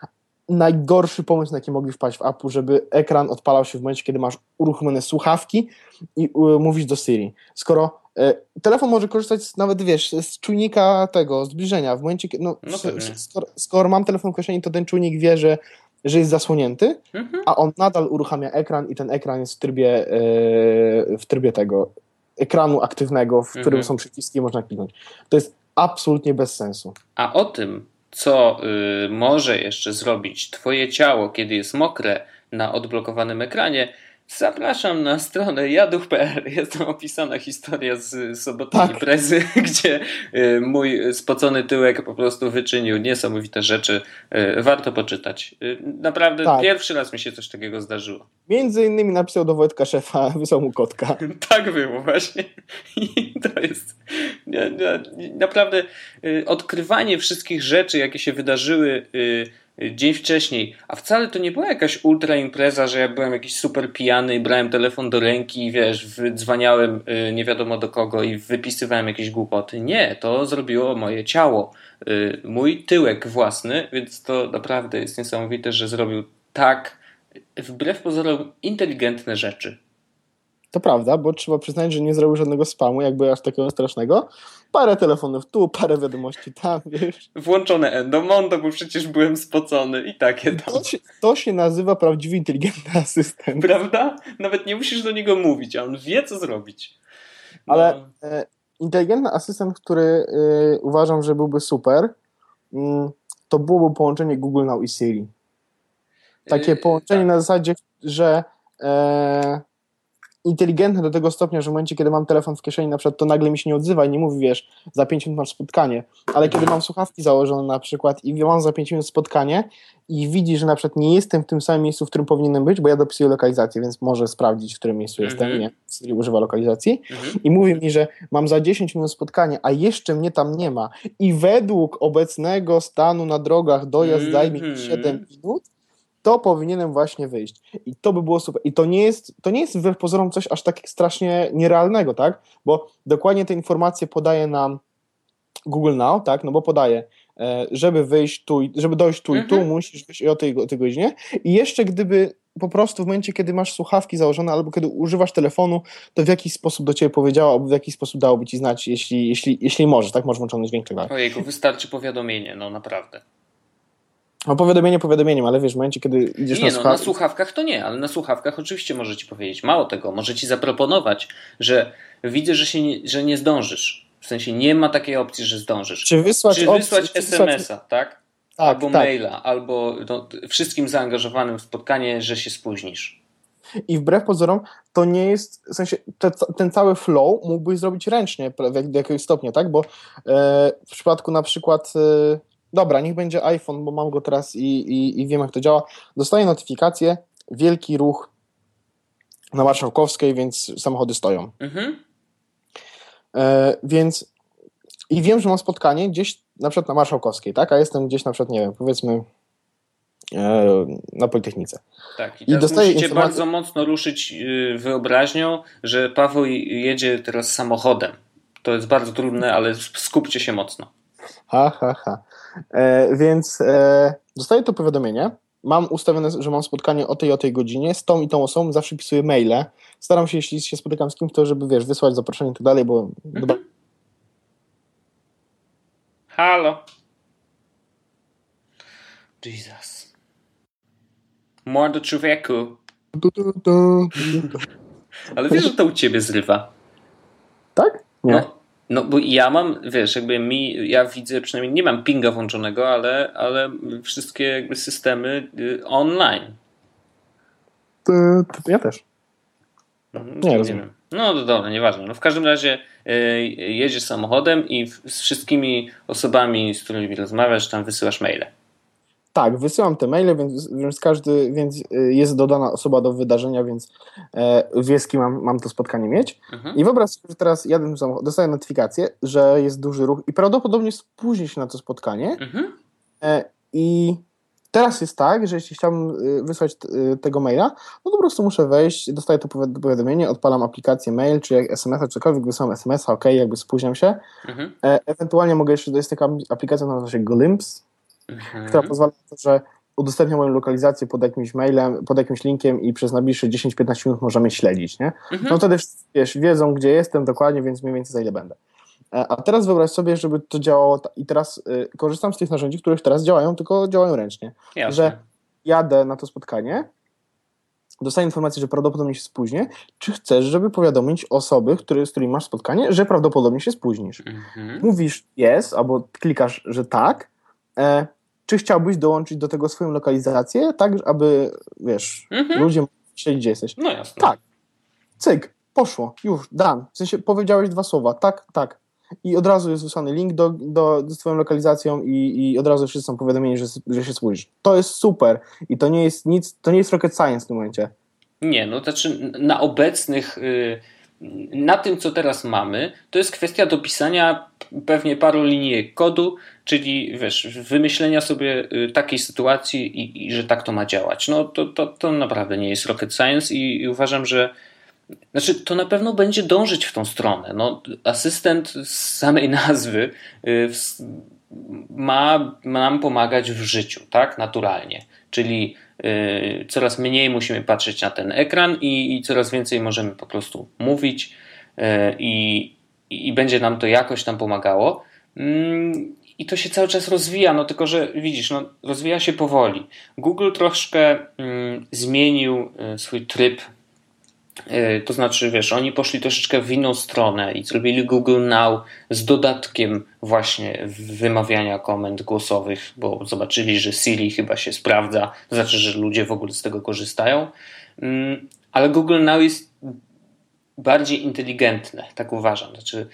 najgorszy pomysł, na jaki mogli wpaść w Apple, żeby ekran odpalał się w momencie, kiedy masz uruchomione słuchawki i mówisz do Siri. Skoro E, telefon może korzystać nawet, wiesz, z czujnika tego, zbliżenia. W momencie, no, no skoro, skoro, mam telefon w kieszeni, to ten czujnik wie, że, że jest zasłonięty, mhm. a on nadal uruchamia ekran i ten ekran jest w trybie, e, w trybie tego ekranu aktywnego, w którym mhm. są przyciski i można kliknąć. To jest absolutnie bez sensu. A o tym, co y, może jeszcze zrobić Twoje ciało, kiedy jest mokre na odblokowanym ekranie, Zapraszam na stronę jaduch.pl. *laughs* Jest tam opisana historia z sobotniej tak. imprezy, *laughs* gdzie y, mój spocony tyłek po prostu wyczynił niesamowite rzeczy. Y, warto poczytać. Y, naprawdę tak. pierwszy raz mi się coś takiego zdarzyło. Między innymi napisał do Wojtka szefa, *laughs* wysłał mu kotka. tak było właśnie. I to jest naprawdę odkrywanie wszystkich rzeczy, jakie się wydarzyły dzień wcześniej, a wcale to nie była jakaś ultra impreza, że ja byłem jakiś super pijany i brałem telefon do ręki i wiesz, wydzwaniałem y, nie wiadomo do kogo i wypisywałem jakieś głupoty. Nie, to zrobiło moje ciało, y, mój tyłek własny, więc to naprawdę jest niesamowite, że zrobił tak wbrew pozorom inteligentne rzeczy. To prawda, bo trzeba przyznać, że nie zrobił żadnego spamu, jakby aż takiego strasznego. Parę telefonów tu, parę wiadomości tam, *laughs* wiesz. Włączone Endomondo, bo przecież byłem spocony i takie tam. To się, to się nazywa prawdziwy inteligentny asystent. Prawda? Nawet nie musisz do niego mówić, a on wie, co zrobić. No. Ale e, inteligentny asystent, który e, uważam, że byłby super, mm, to byłoby połączenie Google Now i Siri. Takie y, połączenie tak. na zasadzie, że e, inteligentne do tego stopnia, że w momencie, kiedy mam telefon w kieszeni, na przykład, to nagle mi się nie odzywa i nie mówi, wiesz, za 5 minut masz spotkanie, ale kiedy mam słuchawki założone na przykład i mam za 5 minut spotkanie i widzi, że na przykład nie jestem w tym samym miejscu, w którym powinienem być, bo ja dopisuję lokalizację, więc może sprawdzić, w którym miejscu jestem, mm -hmm. nie, używa lokalizacji -hmm. i mówi mi, że mam za 10 minut spotkanie, a jeszcze mnie tam nie ma i według obecnego stanu na drogach dojazd -hmm. zajmie mi 7 minut, to powinienem właśnie wyjść. I to by było super. I to nie jest, to nie jest wbrew pozorom coś aż tak strasznie nierealnego, tak? Bo dokładnie te informacje podaje nam Google Now, tak? No bo podaje, e, żeby wyjść tu, żeby dojść tu mhm. i tu, mhm. musisz wyjść o tej, o tej godzinie. I jeszcze gdyby po prostu w momencie, kiedy masz słuchawki założone albo kiedy używasz telefonu, to w jakiś sposób do ciebie powiedziała, albo w jakiś sposób dałoby ci znać, jeśli, jeśli, jeśli możesz, tak? Możesz włączony dźwięk tego. Ojejku, wystarczy powiadomienie, no naprawdę. No powiadomienie powiadomieniem, ale wiesz, w momencie, kiedy idziesz nie, na słuchawkach... no, na słuchawkach to nie, ale na słuchawkach oczywiście może ci powiedzieć. Mało tego, może ci zaproponować, że widzę, że, się nie, że nie zdążysz. W sensie nie ma takiej opcji, że zdążysz. Czy wysłać, czy wysłać SMS-a, tak? tak? Albo tak. maila, albo no, wszystkim zaangażowanym w spotkanie, że się spóźnisz. I wbrew pozorom, to nie jest, w sensie te, ten cały flow mógłbyś zrobić ręcznie do jakiegoś stopnia, tak? Bo e, w przypadku na przykład e, dobra, niech będzie iPhone, bo mam go teraz i, i, i wiem, jak to działa. Dostaję notyfikację, wielki ruch na Marszałkowskiej, więc samochody stoją. Mhm. E, więc i wiem, że mam spotkanie gdzieś na przykład na Marszałkowskiej, tak? A jestem gdzieś na przykład, nie wiem, powiedzmy e, na Politechnice. Tak, i, I dostaję musicie informację... bardzo mocno ruszyć y, wyobraźnią, że Paweł jedzie teraz samochodem. To jest bardzo trudne, ale skupcie się mocno. Ha, ha, ha. E, więc e, dostaję to powiadomienie. Mam ustawione, że mam spotkanie o tej o tej godzinie z tą i tą osobą, zawsze pisuję maile. Staram się, jeśli się spotykam z kimś, to żeby, wiesz, wysłać zaproszenie i tak dalej, bo... Mhm. Halo. Jesus. Mordo człowieku. Ale wiesz, że to u ciebie zrywa. Tak? Nie. No, no bo ja mam, wiesz, jakby mi, ja widzę, przynajmniej nie mam pinga włączonego, ale, ale wszystkie jakby systemy y, online. To, to ja też. No, nie rozumiem. No to dobra, nieważne. No w każdym razie y, jedziesz samochodem i z wszystkimi osobami, z którymi rozmawiasz, tam wysyłasz maile. Tak, wysyłam te maile, więc, więc każdy, więc y, jest dodana osoba do wydarzenia, więc e, wie z kim mam, mam to spotkanie mieć. Mhm. I wyobraź sobie, że teraz jadę samochód, dostaję notyfikację, że jest duży ruch i prawdopodobnie spóźni się na to spotkanie. Mhm. E, I teraz jest tak, że jeśli chciałbym y, wysłać tego maila, no to po prostu muszę wejść, dostaję to powiadomienie, odpalam aplikację mail, czy SMS-a, czy cokolwiek, wysyłam SMS-a, ok, jakby spóźniam się. Mhm. E, ewentualnie mogę jeszcze, jest taka aplikacja, nazywa się Glimpse, mhm. która pozwala na to, że udostępniam moją lokalizację pod jakimś mailem, pod jakimś linkiem i przez najbliższe 10-15 minut możemy śledzić, nie? Mhm. No wtedy wiesz, wiedzą, gdzie jestem dokładnie, więc mniej więcej za ile będę. E, a teraz wyobraź sobie, żeby to działało i teraz y, korzystam z tych narzędzi, których teraz działają, tylko działają ręcznie. Jasne. Że jadę na to spotkanie, dostaję informację, że prawdopodobnie się spóźnię, czy chcesz, żeby powiadomić osoby, który, z którymi masz spotkanie, że prawdopodobnie się spóźnisz. Mhm. Mówisz yes, albo klikasz, że tak, e, czy chciałbyś dołączyć do tego swoją lokalizację, tak, aby, wiesz, mhm. ludzie myśleli, gdzie jesteś. No jasne. Tak. Cyk, poszło, już, dan. W sensie powiedziałeś dwa słowa, tak, tak. I od razu jest wysłany link do, do, z twoją lokalizacją i, i od razu wszyscy są powiadomieni, że, że się spójrz. To jest super i to nie jest nic, to nie jest rocket science w tym momencie. Nie, no to znaczy na obecnych... Yy na tym, co teraz mamy, to jest kwestia dopisania pewnie paru linii kodu, czyli wiesz, wymyślenia sobie y, takiej sytuacji i, i że tak to ma działać. No to, to, to naprawdę nie jest rocket science i, i uważam, że znaczy, to na pewno będzie dążyć w tą stronę. No, asystent z samej *laughs* nazwy y, ma, nam pomagać w życiu, tak? Naturalnie. Czyli coraz mniej musimy patrzeć na ten ekran i, i coraz więcej możemy po prostu mówić y, i, i będzie nam to jakoś tam pomagało. Mm, I to się cały czas rozwija, no tylko że widzisz, no, rozwija się powoli. Google troszkę mm, zmienił y, swój tryb to znaczy, wiesz, oni poszli troszeczkę w inną stronę i zrobili Google Now z dodatkiem właśnie wymawiania komend głosowych, bo zobaczyli, że Siri chyba się sprawdza, to znaczy, że ludzie w ogóle z tego korzystają. Mm, ale Google Now jest bardziej inteligentne, tak uważam. Znaczy,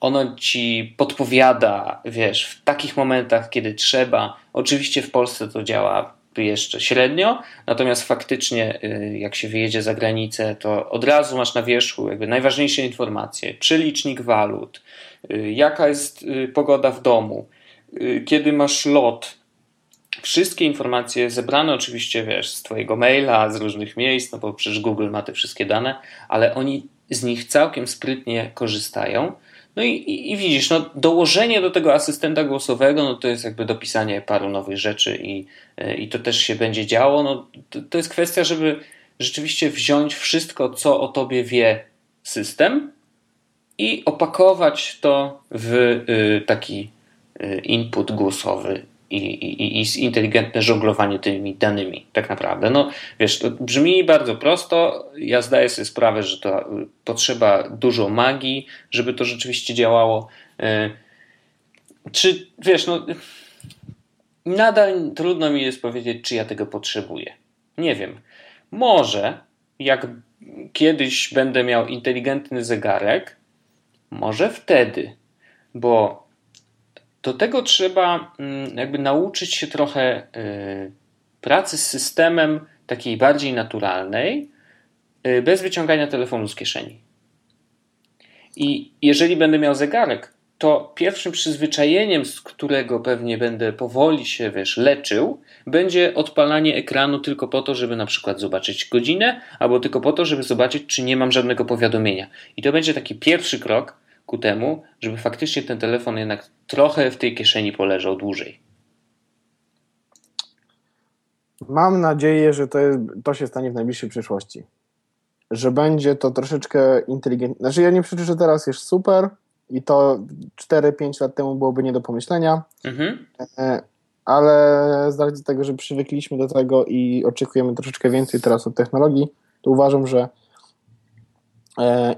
ono ci podpowiada, wiesz, w takich momentach, kiedy trzeba. Oczywiście w Polsce to działa jeszcze średnio, natomiast faktycznie y, jak się wyjedzie za granicę, to od razu masz na wierzchu jakby najważniejsze informacje, czy licznik walut, y, jaka jest y, pogoda w domu, kiedy masz lot, wszystkie informacje zebrane oczywiście, wiesz, z twojego maila, z różnych miejsc, no bo przecież Google ma te wszystkie dane, ale oni z nich całkiem sprytnie korzystają no i, i, i, widzisz, no, dołożenie do tego asystenta głosowego, no to jest jakby dopisanie paru nowych rzeczy i, e, i to też się będzie działo. No, to, to jest kwestia, żeby rzeczywiście wziąć wszystko, co o tobie wie system i opakować to w y, taki y, input głosowy i, i, i inteligentne żonglowanie tymi danymi, tak naprawdę. No wiesz, brzmi bardzo prosto. Ja zdaję sobie sprawę, że to potrzeba dużo magii, żeby to rzeczywiście działało. E, czy wiesz, no nadal trudno mi jest powiedzieć, czy ja tego potrzebuję. Nie wiem. Może jak kiedyś będę miał inteligentny zegarek, może wtedy, bo do tego trzeba mm, jakby nauczyć się trochę y, pracy z systemem takiej bardziej naturalnej, y, bez wyciągania telefonu z kieszeni. I jeżeli będę miał zegarek, to pierwszym przyzwyczajeniem, z którego pewnie będę powoli się wiesz, leczył, będzie odpalanie ekranu tylko po to, żeby na przykład zobaczyć godzinę, albo tylko po to, żeby zobaczyć, czy nie mam żadnego powiadomienia. I to będzie taki pierwszy krok, ku temu, żeby faktycznie ten telefon jednak trochę w tej kieszeni poleżał dłużej. Mam nadzieję, że to, jest, to się stanie w najbliższej przyszłości. Że będzie to troszeczkę inteligentne. Znaczy, ja nie przeczę, że teraz jest super i to 4-5 lat temu byłoby nie do pomyślenia. Mhm. E, ale z racji tego, że przywykliśmy do tego i oczekujemy troszeczkę więcej teraz od technologii, to uważam, że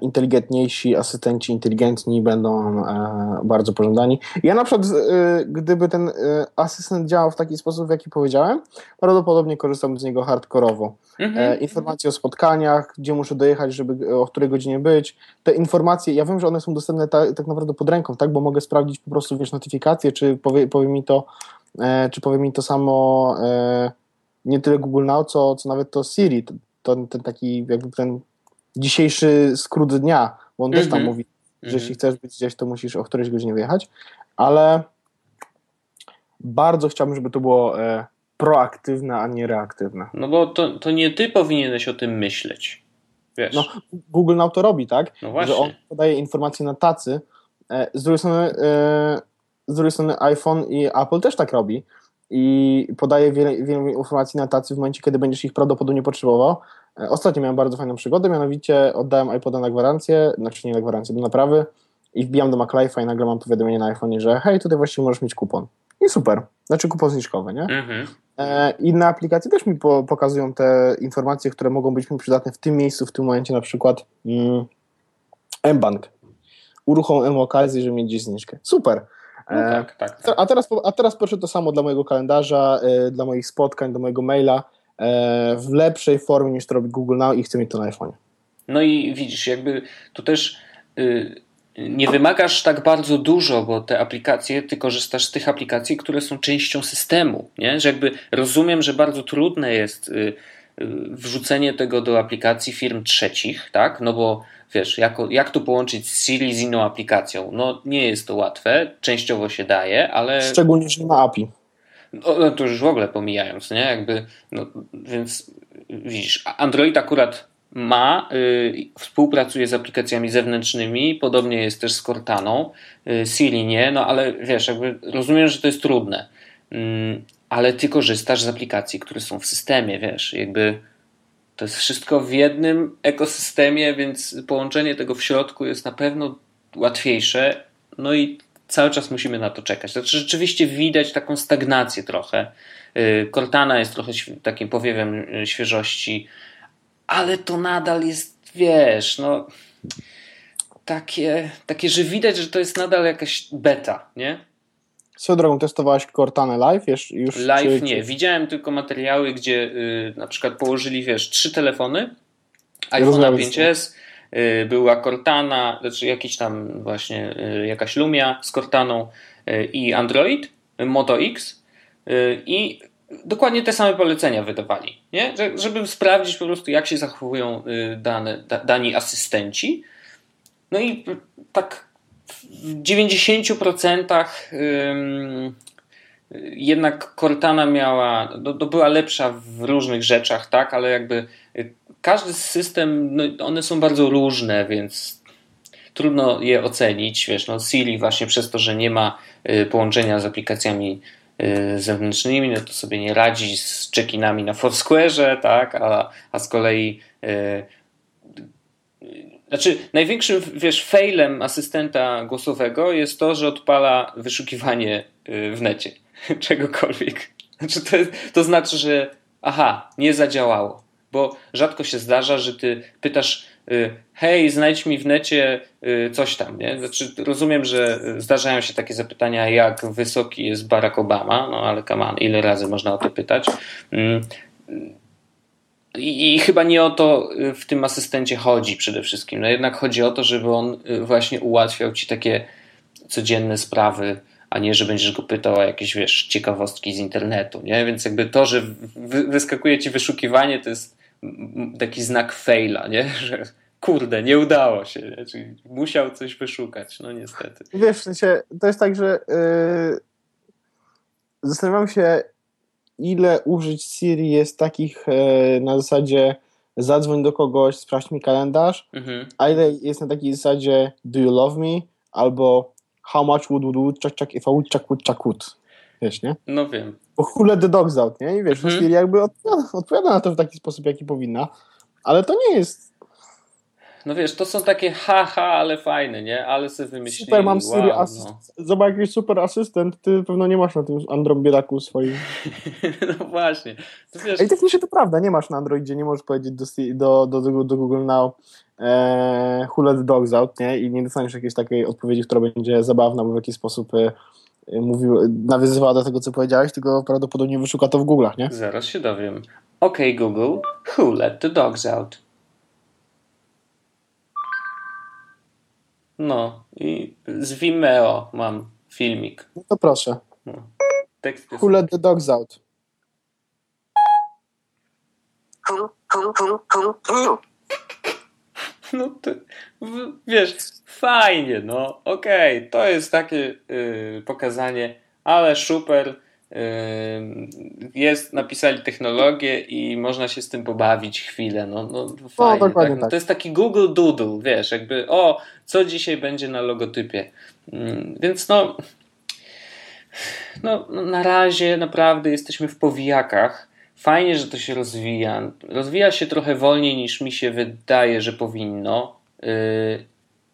inteligentniejsi asystenci inteligentni będą e, bardzo pożądani. Ja na przykład, e, gdyby ten asystent działał w taki sposób, w jaki powiedziałem, prawdopodobnie korzystałbym z niego hardkorowo. Mhm. Informacje o spotkaniach, gdzie muszę dojechać, żeby o której godzinie być. Te informacje, ja wiem, że one są dostępne ta, tak naprawdę pod ręką, tak, bo mogę sprawdzić po prostu, wiesz, notyfikacje, czy powie, powie mi to, czy powie mi to samo nie tyle Google Now, co, co nawet to Siri, ten, ten taki jakby ten dzisiejszy skrót dnia, bo on mm -hmm. też tam mhm. mówi, że mm -hmm. jeśli chcesz być gdzieś, to musisz o którejś godzinie wyjechać, ale bardzo chciałbym, żeby to było e, proaktywne, a nie reaktywne. No bo to, to nie ty powinieneś o tym myśleć. Wiesz. No, Google Now to robi, tak? No właśnie. Że on podaje informacje na tacy. E, z drugiej strony e, z drugiej strony iPhone i Apple też tak robi i podaje wiele, wiele informacji na tacy w momencie, kiedy będziesz ich prawdopodobnie potrzebował, ostatnio miałem bardzo fajną przygodę, mianowicie oddałem iPoda na gwarancję, znaczy nie na gwarancję, do naprawy i wbijam do MacLife'a i nagle mam powiadomienie na iPhone, że hej, tutaj właściwie możesz mieć kupon. I super. Znaczy kupon zniżkowy, nie? Mhm. E, inne aplikacje też mi po, pokazują te informacje, które mogą być mi przydatne w tym miejscu, w tym momencie, na przykład mm, mBank. Uruchom okazję, żeby mieć gdzieś zniżkę. Super. No e, tak, tak, tak. A, teraz, a teraz proszę to samo dla mojego kalendarza, dla moich spotkań, do mojego maila. E, w lepszej formie niż to robi Google Now i chcę mieć to na iPhone. No i widzisz, jakby tu też y, nie wymagasz tak bardzo dużo, bo te aplikacje, ty korzystasz z tych aplikacji, które są częścią systemu, nie? Że jakby rozumiem, że bardzo trudne jest y, y, wrzucenie tego do aplikacji firm trzecich, tak? No bo wiesz, jak, jak tu połączyć Siri z inną aplikacją? No nie jest to łatwe, częściowo się daje, ale... Szczególnie, że nie ma API. No, to już w ogóle pomijając, nie? Jakby, no, więc widzisz, Android akurat ma, y, współpracuje z aplikacjami zewnętrznymi, podobnie jest też z Cortaną, y, Siri nie, no ale wiesz, jakby rozumiem, że to jest trudne, y, ale ty korzystasz z aplikacji, które są w systemie, wiesz, jakby to jest wszystko w jednym ekosystemie, więc połączenie tego w środku jest na pewno łatwiejsze, no i cały czas musimy na to czekać. Znaczy, rzeczywiście widać taką stagnację trochę. Y, Cortana jest trochę takim powiewem y, świeżości, ale to nadal jest, wiesz, no takie, takie, że widać, że to jest nadal jakaś beta, nie? Co drogą, testowałeś Cortana live? Już, już live czy, nie. Czy... Widziałem tylko materiały, gdzie y, na przykład położyli, wiesz, trzy telefony, iPhone 5s, Y, była Cortana, znaczy jakiś tam właśnie y, jakaś Lumia z Cortaną y, i Android, Moto X i dokładnie te same polecenia wydawali, nie? żeby sprawdzić po prostu jak się zachowują dane, dani asystenci. No i tak w 90% jednak Cortana miała, no, to była lepsza w różnych rzeczach, tak, ale jakby każdy system, no, one są bardzo różne, więc trudno je ocenić. Wiesz, no Siri właśnie przez to, że nie ma y, połączenia z aplikacjami y, zewnętrznymi, no to sobie nie radzi z check-inami na Foursquare'ze, tak, a, a z kolei y, znaczy, największym, wiesz, failem asystenta głosowego jest to, że odpala wyszukiwanie w necie *laughs* czegokolwiek. Znaczy, to, to znaczy, że aha, nie zadziałało bo rzadko się zdarza, że ty pytasz, y, hej, znajdź mi w necie y, coś tam, nie? Znaczy, rozumiem, że zdarzają się takie zapytania, jak wysoki jest Barack Obama, no ale come ile razy można o to pytać? Mm, I, I, chyba nie o to y, w tym asystencie chodzi przede wszystkim. No jednak chodzi o to, żeby on właśnie ułatwiał ci takie codzienne sprawy, a nie, że będziesz go pytał o jakieś, wiesz, ciekawostki z internetu, nie? Więc jakby to, że wyskakuje ci wyszukiwanie, to jest taki znak faila, nie? *laughs* Że kurde, nie udało się, nie? Czyli musiał coś wyszukać, no niestety. Wiesz, w sensie, to jest tak, że yy, zastanawiam się, ile użyć Siri jest takich yy, na zasadzie zadzwoń do kogoś, sprawdź mi kalendarz, mhm. a ile jest na takiej zasadzie do you love me, albo how much would would would chuck if a woodchuck would chuck would. Wiesz, nie? No wiem. Bo who let the dogs out, nie? I wiesz, mhm. jakby odpowiada, odpowiada na to w taki sposób, jaki powinna, ale to nie jest no wiesz, to są takie haha, ale fajne, nie? Ale sobie wymyślili. Super, mam Siri wow, no. Zobacz, jakiś super asystent, ty pewno nie masz na tym Andrombiedaku swoim. *laughs* no właśnie. To wiesz... I technicznie to prawda, nie masz na Androidzie, nie możesz powiedzieć do, do, do, do, Google Now e, who let the dogs out, nie? I nie dostaniesz jakiejś takiej odpowiedzi, która będzie zabawna, bo w jakiś sposób e, mówił, nawiązywała do tego, co powiedziałeś, tylko prawdopodobnie wyszuka to w Google'ach, nie? Zaraz się dowiem. OK Google, who let the dogs out? No i z Vimeo mam filmik. No to proszę. No. Tekst Who let the dogs out? No to, wiesz, fajnie, no okej, okay, to jest takie yy, pokazanie, ale super, jest, napisali technologię i można się z tym pobawić chwilę. No, no, fajnie, no, tak? tak. To jest taki Google Doodle, wiesz, jakby o, co dzisiaj będzie na logotypie. Więc no, no, na razie naprawdę jesteśmy w powijakach. Fajnie, że to się rozwija. Rozwija się trochę wolniej niż mi się wydaje, że powinno.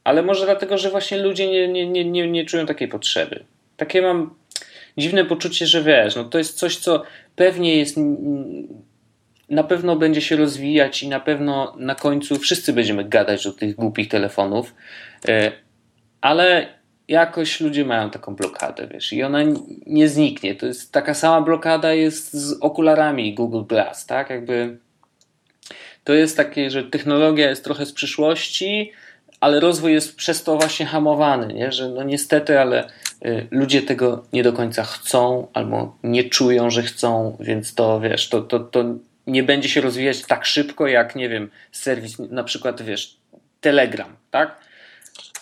Ale może dlatego, że właśnie ludzie nie, nie, nie, nie, nie czują takiej potrzeby. Takie mam dziwne poczucie, że wiesz, no to jest coś, co pewnie jest na pewno będzie się rozwijać i na pewno na końcu wszyscy będziemy gadać do tych głupich telefonów, e, ale jakoś ludzie mają taką blokadę, wiesz, i ona nie zniknie. To jest taka sama blokada jest z okularami Google Glass, tak? Jakby to jest takie, że technologia jest trochę z przyszłości, ale rozwój jest przez to właśnie hamowany, nie? że no niestety, ale ludzie tego nie do końca chcą albo nie czują, że chcą, więc to wiesz, to, to, to nie będzie się rozwijać tak szybko jak, nie wiem, serwis, na przykład, wiesz, Telegram, tak?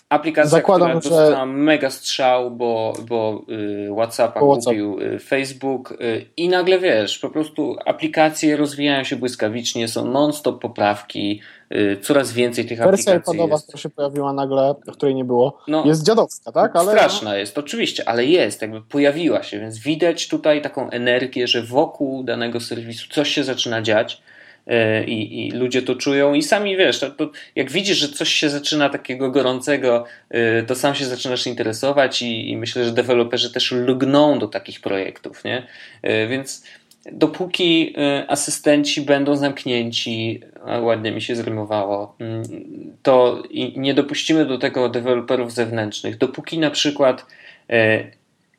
Aplikacja, Zakładam, która dostała że... mega strzał, bo, bo y, WhatsAppa WhatsApp. kupił y, Facebook y, i nagle wiesz, po prostu aplikacje rozwijają się błyskawicznie, są non-stop poprawki, coraz więcej tych Wersja aplikacji Wersja iPadowa, która się pojawiła nagle, której nie było, no, jest dziadowska, tak? Ale... Straszna jest, oczywiście, ale jest, jakby pojawiła się, więc widać tutaj taką energię, że wokół danego serwisu coś się zaczyna dziać i, i ludzie to czują i sami wiesz, to jak widzisz, że coś się zaczyna takiego gorącego, e, to sam się zaczynasz interesować i, i myślę, że deweloperzy też lgną do takich projektów, nie? E, więc dopóki asystenci będą zamknięci, ładnie mi się zrymowało, mm, to nie dopuścimy do tego deweloperów zewnętrznych. Dopóki na przykład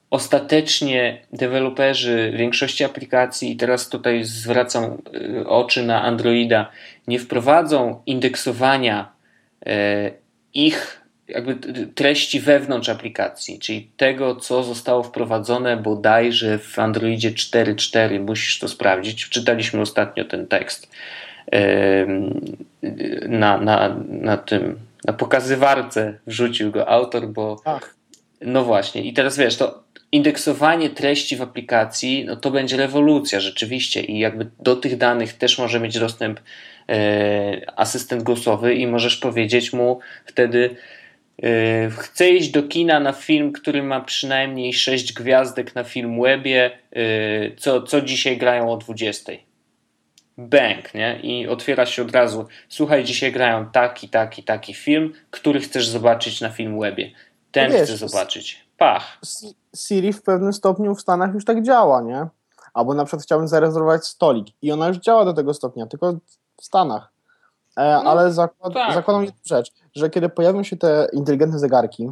ostatecznie deweloperzy większości aplikacji, i teraz tutaj zwracam y, oczy na Androida, nie wprowadzą indeksowania y, ich jakby treści wewnątrz aplikacji, czyli tego, co zostało wprowadzone bodajże w Androidzie 4.4, musisz to sprawdzić. Czytaliśmy ostatnio ten tekst na, na, na tym, na pokazywarce wrzucił go autor, bo Ach. no właśnie, i teraz wiesz, to indeksowanie treści w aplikacji, no to będzie rewolucja rzeczywiście i jakby do tych danych też może mieć dostęp e, asystent głosowy i możesz powiedzieć mu wtedy e, chcę iść do kina na film, który ma przynajmniej 6 gwiazdek na film webie, e, co, co dzisiaj grają o 20. Bang, nie? I otwiera się od razu. Słuchaj, dzisiaj grają taki, taki, taki film, który chcesz zobaczyć na film webie. Ten no chcę zobaczyć. Pach. Siri w pewnym stopniu w Stanach już tak działa, nie? Albo na przykład chciałbym zarezerwować stolik i ona już działa do tego stopnia, tylko w Stanach. E, no, ale zakład, tak. zakładam jedną rzecz, że kiedy pojawią się te inteligentne zegarki,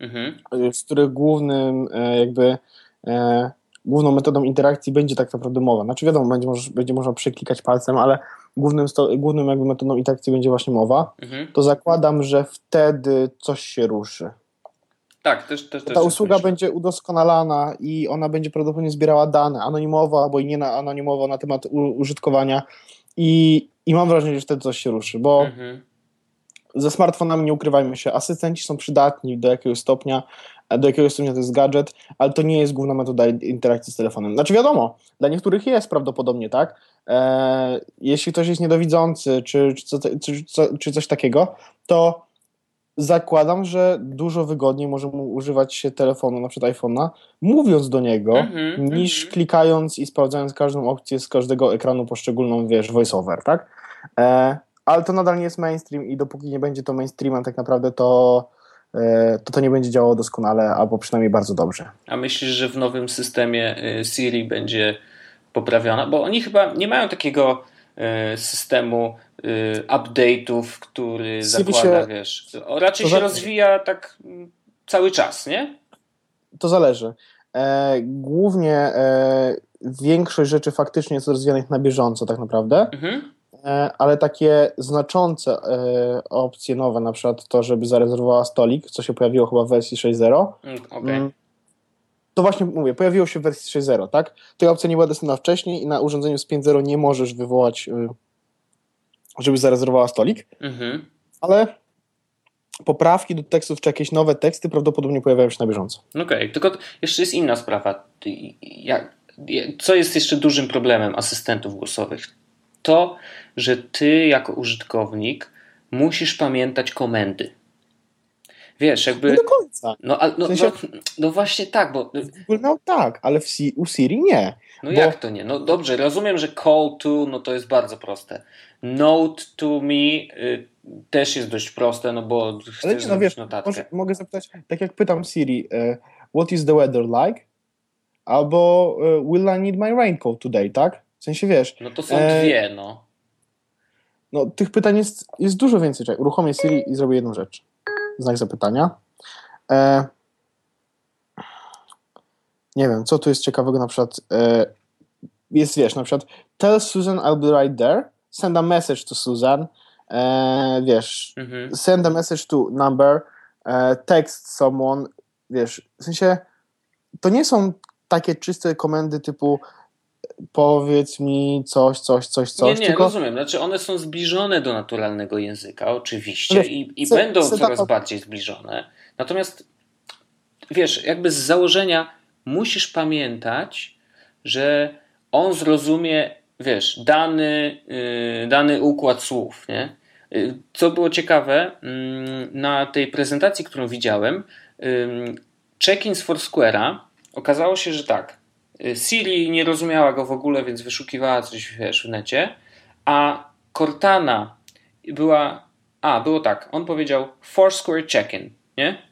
mhm. E, z których głównym e, jakby e, główną metodą interakcji będzie tak naprawdę mowa. Znaczy wiadomo, będzie, może, będzie można przeklikać palcem, ale głównym, sto, głównym jakby metodą interakcji będzie właśnie mowa, mhm. to zakładam, że wtedy coś się ruszy. Tak, też, też, Ta też usługa będzie udoskonalana i ona będzie prawdopodobnie zbierała dane anonimowo albo i nie na anonimowo na temat u, użytkowania i, i mam wrażenie, że wtedy coś się ruszy, bo mhm. ze smartfonami nie ukrywajmy się, asystenci są przydatni do jakiegoś stopnia, do jakiegoś stopnia to jest gadżet, ale to nie jest główna metoda interakcji z telefonem. Znaczy wiadomo, dla niektórych jest prawdopodobnie, tak? Eee, jeśli ktoś jest niedowidzący czy, czy, co, czy, czy coś takiego, to zakładam, że dużo wygodniej może mu używać się telefonu, na przykład iPhone'a, mówiąc do niego, mm-hmm, niż mm-hmm. klikając i sprawdzając każdą opcję z każdego ekranu poszczególną, wiesz, voiceover, tak? E, ale to nadal nie jest mainstream i dopóki nie będzie to mainstreamem tak naprawdę, to e, to, to nie będzie działało doskonale, albo przynajmniej bardzo dobrze. A myślisz, że w nowym systemie y, Siri będzie poprawiona? Bo oni chyba nie mają takiego y, systemu update'ów, który zakłada, się, wiesz, raczej się rozwija tak mm, cały czas, nie? To zależy. E, głównie e, większość rzeczy faktycznie jest rozwijanych na bieżąco tak naprawdę. Mhm. E, ale takie znaczące e, opcje nowe, na przykład to, żeby zarezerwowała stolik, co się pojawiło chyba w wersji 6.0, mm, okay. Mm, to właśnie mówię, pojawiło się w wersji 6.0, tak? Tej opcja nie była dostępna wcześniej i na urządzeniu z 5.0 nie możesz wywołać, y, żeby zarezerwowała stolik, mhm. ale poprawki do tekstów czy jakieś nowe teksty prawdopodobnie pojawiają się na bieżąco. Okej, okay, tylko jeszcze jest inna sprawa. Jak, co jest jeszcze dużym problemem asystentów głosowych? To, że ty jako użytkownik musisz pamiętać komendy. Wiesz, jakby. Nie do końca. No, no, w sensie... no, no, właśnie tak, bo. No tak, ale w u Siri nie. No bo... jak to nie? No dobrze, rozumiem, że call to, no to jest bardzo proste. Note to me y, też jest dość proste, no bo ale nie, no wiesz, może, mogę zapytać, tak jak pytam Siri, y, what is the weather like? Albo y, will I need my raincoat today, tak? W sensie wiesz. No to są e... dwie, no. No tych pytań jest, jest dużo więcej. Czekaj, uruchomię Siri i zrobię jedną rzecz znak zapytania. E, nie wiem, co tu jest ciekawego, na przykład e, jest, wiesz, na przykład tell Susan I'll be right there, send a message to Susan, e, wiesz, mhm. send a message to number, e, text someone, wiesz, w sensie to nie są takie czyste komendy typu powiedz mi coś, coś, coś, coś. Nie, nie, tylko... rozumiem. Znaczy one są zbliżone do naturalnego języka, oczywiście, i, i będą coraz bardziej zbliżone. Natomiast wiesz, jakby z założenia musisz pamiętać, że on zrozumie, wiesz, dany, yy, dany układ słów, nie? Y, co było ciekawe, mm, na tej prezentacji, którą widziałem, check-in z Foursquare'a okazało się, że tak, Y, Siri nie rozumiała go w ogóle, więc wyszukiwała coś wiesz, w necie, a Cortana była. A, było tak. On powiedział Foursquare check-in, nie?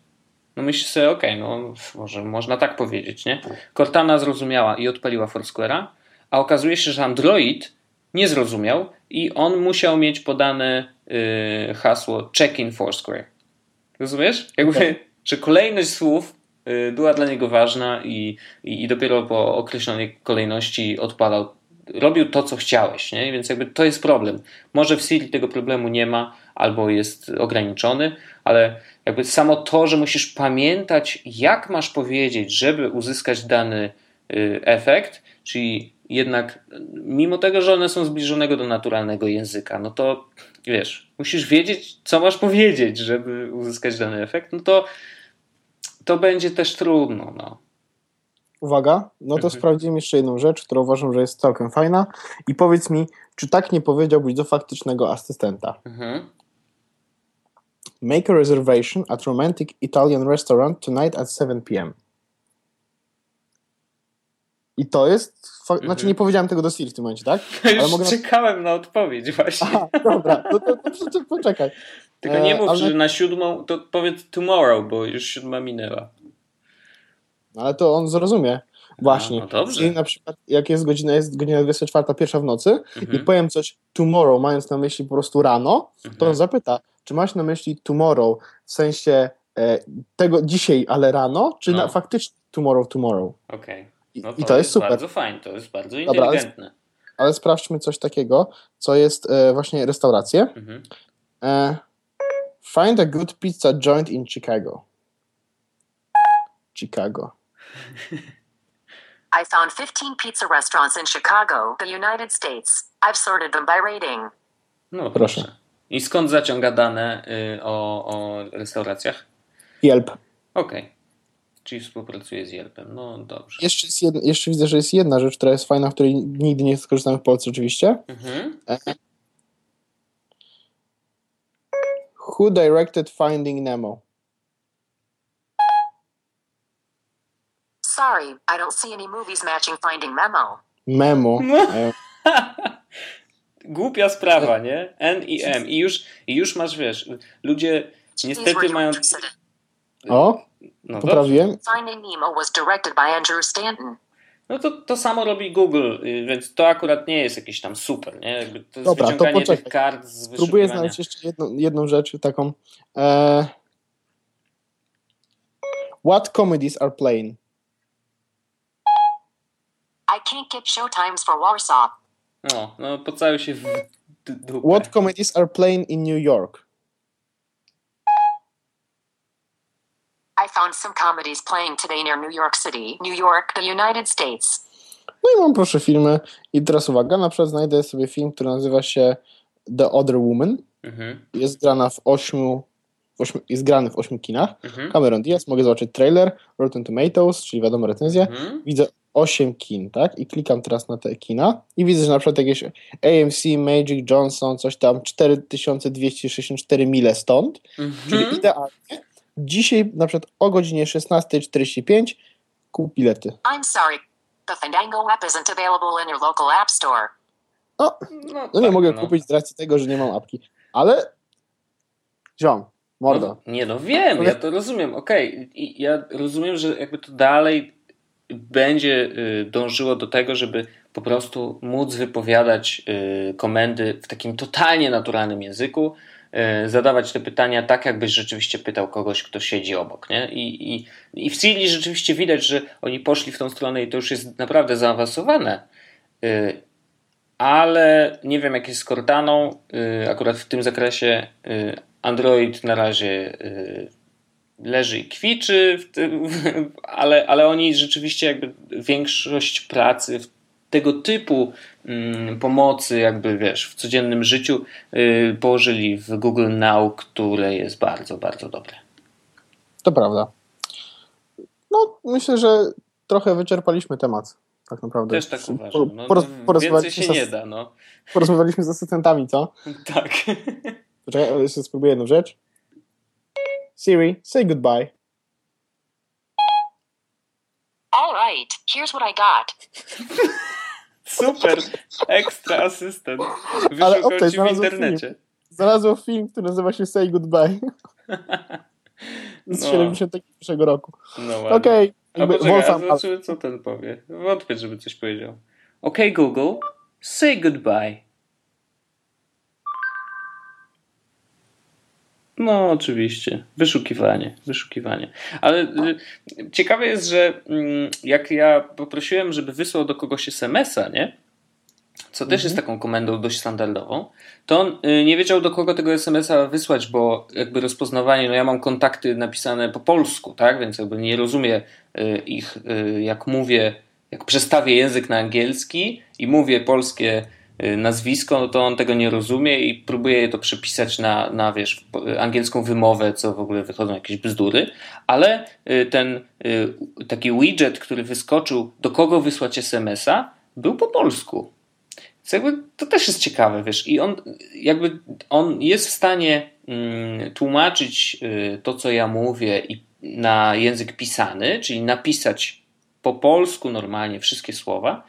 No myślisz sobie, okej, okay, no może można tak powiedzieć, nie? Cortana zrozumiała i odpaliła Foursquare'a, a okazuje się, że Android nie zrozumiał i on musiał mieć podane yy, hasło check-in Foursquare. Rozumiesz? Jakby, okay. *laughs* że kolejność słów Y, była dla niego ważna i, i, i dopiero po określonej kolejności odpalał robił to, co chciałeś, nie? więc jakby to jest problem. Może w Siri tego problemu nie ma, albo jest ograniczony, ale jakby samo to, że musisz pamiętać, jak masz powiedzieć, żeby uzyskać dany y, efekt, czyli jednak mimo tego, że one są zbliżonego do naturalnego języka, no to wiesz, musisz wiedzieć, co masz powiedzieć, żeby uzyskać dany efekt, no to to będzie też trudno. No. Uwaga, no to mhm. sprawdzimy jeszcze jedną rzecz, którą uważam, że jest całkiem fajna i powiedz mi, czy tak nie powiedziałbyś do faktycznego asystenta? Mhm. Make a reservation at romantic Italian restaurant tonight at 7 p.m. I to jest. Fa- znaczy, mhm. nie powiedziałem tego do Siri w tym momencie, tak? *laughs* Ale Już mogę czekałem na odpowiedź właśnie. Aha, dobra, to, to, to, to poczekaj. Tylko nie e, mów, ale... że na siódmą, to powiedz tomorrow, bo już siódma minęła. Ale to on zrozumie. Właśnie. No, dobrze. na przykład, jak jest godzina, jest godzina 24, pierwsza w nocy mhm. i powiem coś tomorrow, mając na myśli po prostu rano, mhm. to on zapyta, czy masz na myśli tomorrow w sensie e, tego dzisiaj, ale rano, czy no. na, faktycznie tomorrow, tomorrow. Okej. Okay. No to I to jest, jest super. bardzo fajne, to jest bardzo inteligentne. Dobra, ale, ale, sprawdźmy coś takiego, co jest e, właśnie restauracje. Mhm. E, find a good pizza joint in Chicago. Chicago. *laughs* I found 15 pizza restaurants in Chicago, the United States. I've sorted them by rating. No proszę. proszę. I skąd zaciąga dane y, o, o restauracjach? Yelp. Okej. Okay. Czyli współpracuje z Yelpem. No dobrze. Jeszcze, jest jedna, jeszcze widzę, że jest jedna rzecz, która jest fajna, w której nigdy nie skorzystamy w Polsce oczywiście. Mhm. E, who directed Finding Nemo? Sorry, I don't see any movies matching Finding Memo. Memo. *laughs* Głupia sprawa, nie? N i M. I już, i już masz, wiesz, ludzie niestety mają... O, no poprawiłem. Finding Nemo was directed by Andrew Stanton. No to, to samo robi Google, y, więc to akurat nie jest jakieś tam super, nie? Jakby to jest Dobra, wyciąganie to tych kart z Spróbuję znaleźć jeszcze jedną, jedną rzecz taką. E... What comedies are playing? I can't get showtimes for Warsaw. No, no pocałuj się w dupę. What comedies are playing in New York? I found some comedies playing today near New York City, New York, the United States. No i mam proszę filmy. I teraz uwaga, na przykład znajdę sobie film, który nazywa się The Other Woman. Mhm. Jest grana w ośmiu, w ośmiu jest grany w ośmiu kinach. Mhm. Cameron Diaz, mogę zobaczyć trailer, Rotten Tomatoes, czyli wiadomo recenzję. Mhm. Widzę 8 kin, tak? I klikam teraz na te kina i widzę, że na przykład jakieś AMC, Magic Johnson, coś tam 4264 mile stąd, czyli Mhm. idealnie. Dzisiaj na przykład o godzinie 16.45 kup bilety. I'm sorry. The Fandango app isn't available in your local app store. No, No, no nie tak, mogę no. kupić z racji tego, że nie mam apki, ale ziom, mordo. No, nie no, wiem, ja to rozumiem, okej. I Ja rozumiem, że jakby to dalej będzie y, dążyło do tego, żeby po prostu móc wypowiadać y, komendy w takim totalnie naturalnym języku, zadawać te pytania tak, jakbyś rzeczywiście pytał kogoś, kto siedzi obok, nie? I, i, i w Siri rzeczywiście widać, że oni poszli w tą stronę i to już jest naprawdę zaawansowane. Y, ale nie wiem jak jest z Cortaną. Y, Akurat w tym zakresie y, Android na razie leży i kwiczy, *laughs* ale, ale oni rzeczywiście jakby większość pracy w tego typu mm, pomocy, jakby wiesz, w codziennym życiu y, położyli w Google Now, które jest bardzo, bardzo dobre. To prawda. No, myślę, że trochę wyczerpaliśmy temat. Tak naprawdę. Też tak uważam. No, Poroz- więcej porozmawialiśmy się z- nie da, no. Porozmawialiśmy z asystentami, co? *laughs* Tak. Poczekaj, jeszcze spróbuję jedną rzecz. Siri, say goodbye. All right, here's what I got. *laughs* Super, ekstra asystent. Ale Wyszukał ci w internecie. Znalazłem film, który nazywa się Say Goodbye. Z No. 71 roku. No ładnie. Okej. Jakby poczekaj, a zobaczymy, co ten powie. Wątpię, żeby coś powiedział. Okej, Google, say goodbye. No, oczywiście. Wyszukiwanie, wyszukiwanie. Ale y, ciekawe jest, że mm, jak ja poprosiłem, żeby wysłał do kogoś SMS-a, nie? Co też jest taką komendą dość standardową, to on y, nie wiedział do kogo tego SMS-a wysłać, bo jakby rozpoznawanie, no ja mam kontakty napisane po polsku, tak, więc jakby nie rozumie y, ich, y, jak mówię, jak przestawię język na angielski i mówię polskie y, nazwisko, no to on tego nie rozumie i próbuje to przepisać na, na wiesz, angielską wymowę, co w ogóle wychodzą jakieś bzdury, ale y, ten y, taki widget, który wyskoczył, do kogo wysłać SMS-a, był po polsku. Więc jakby to też jest ciekawe, wiesz, i on jakby on jest w stanie mm, tłumaczyć y, to, co ja mówię i na język pisany, czyli napisać po polsku normalnie wszystkie słowa,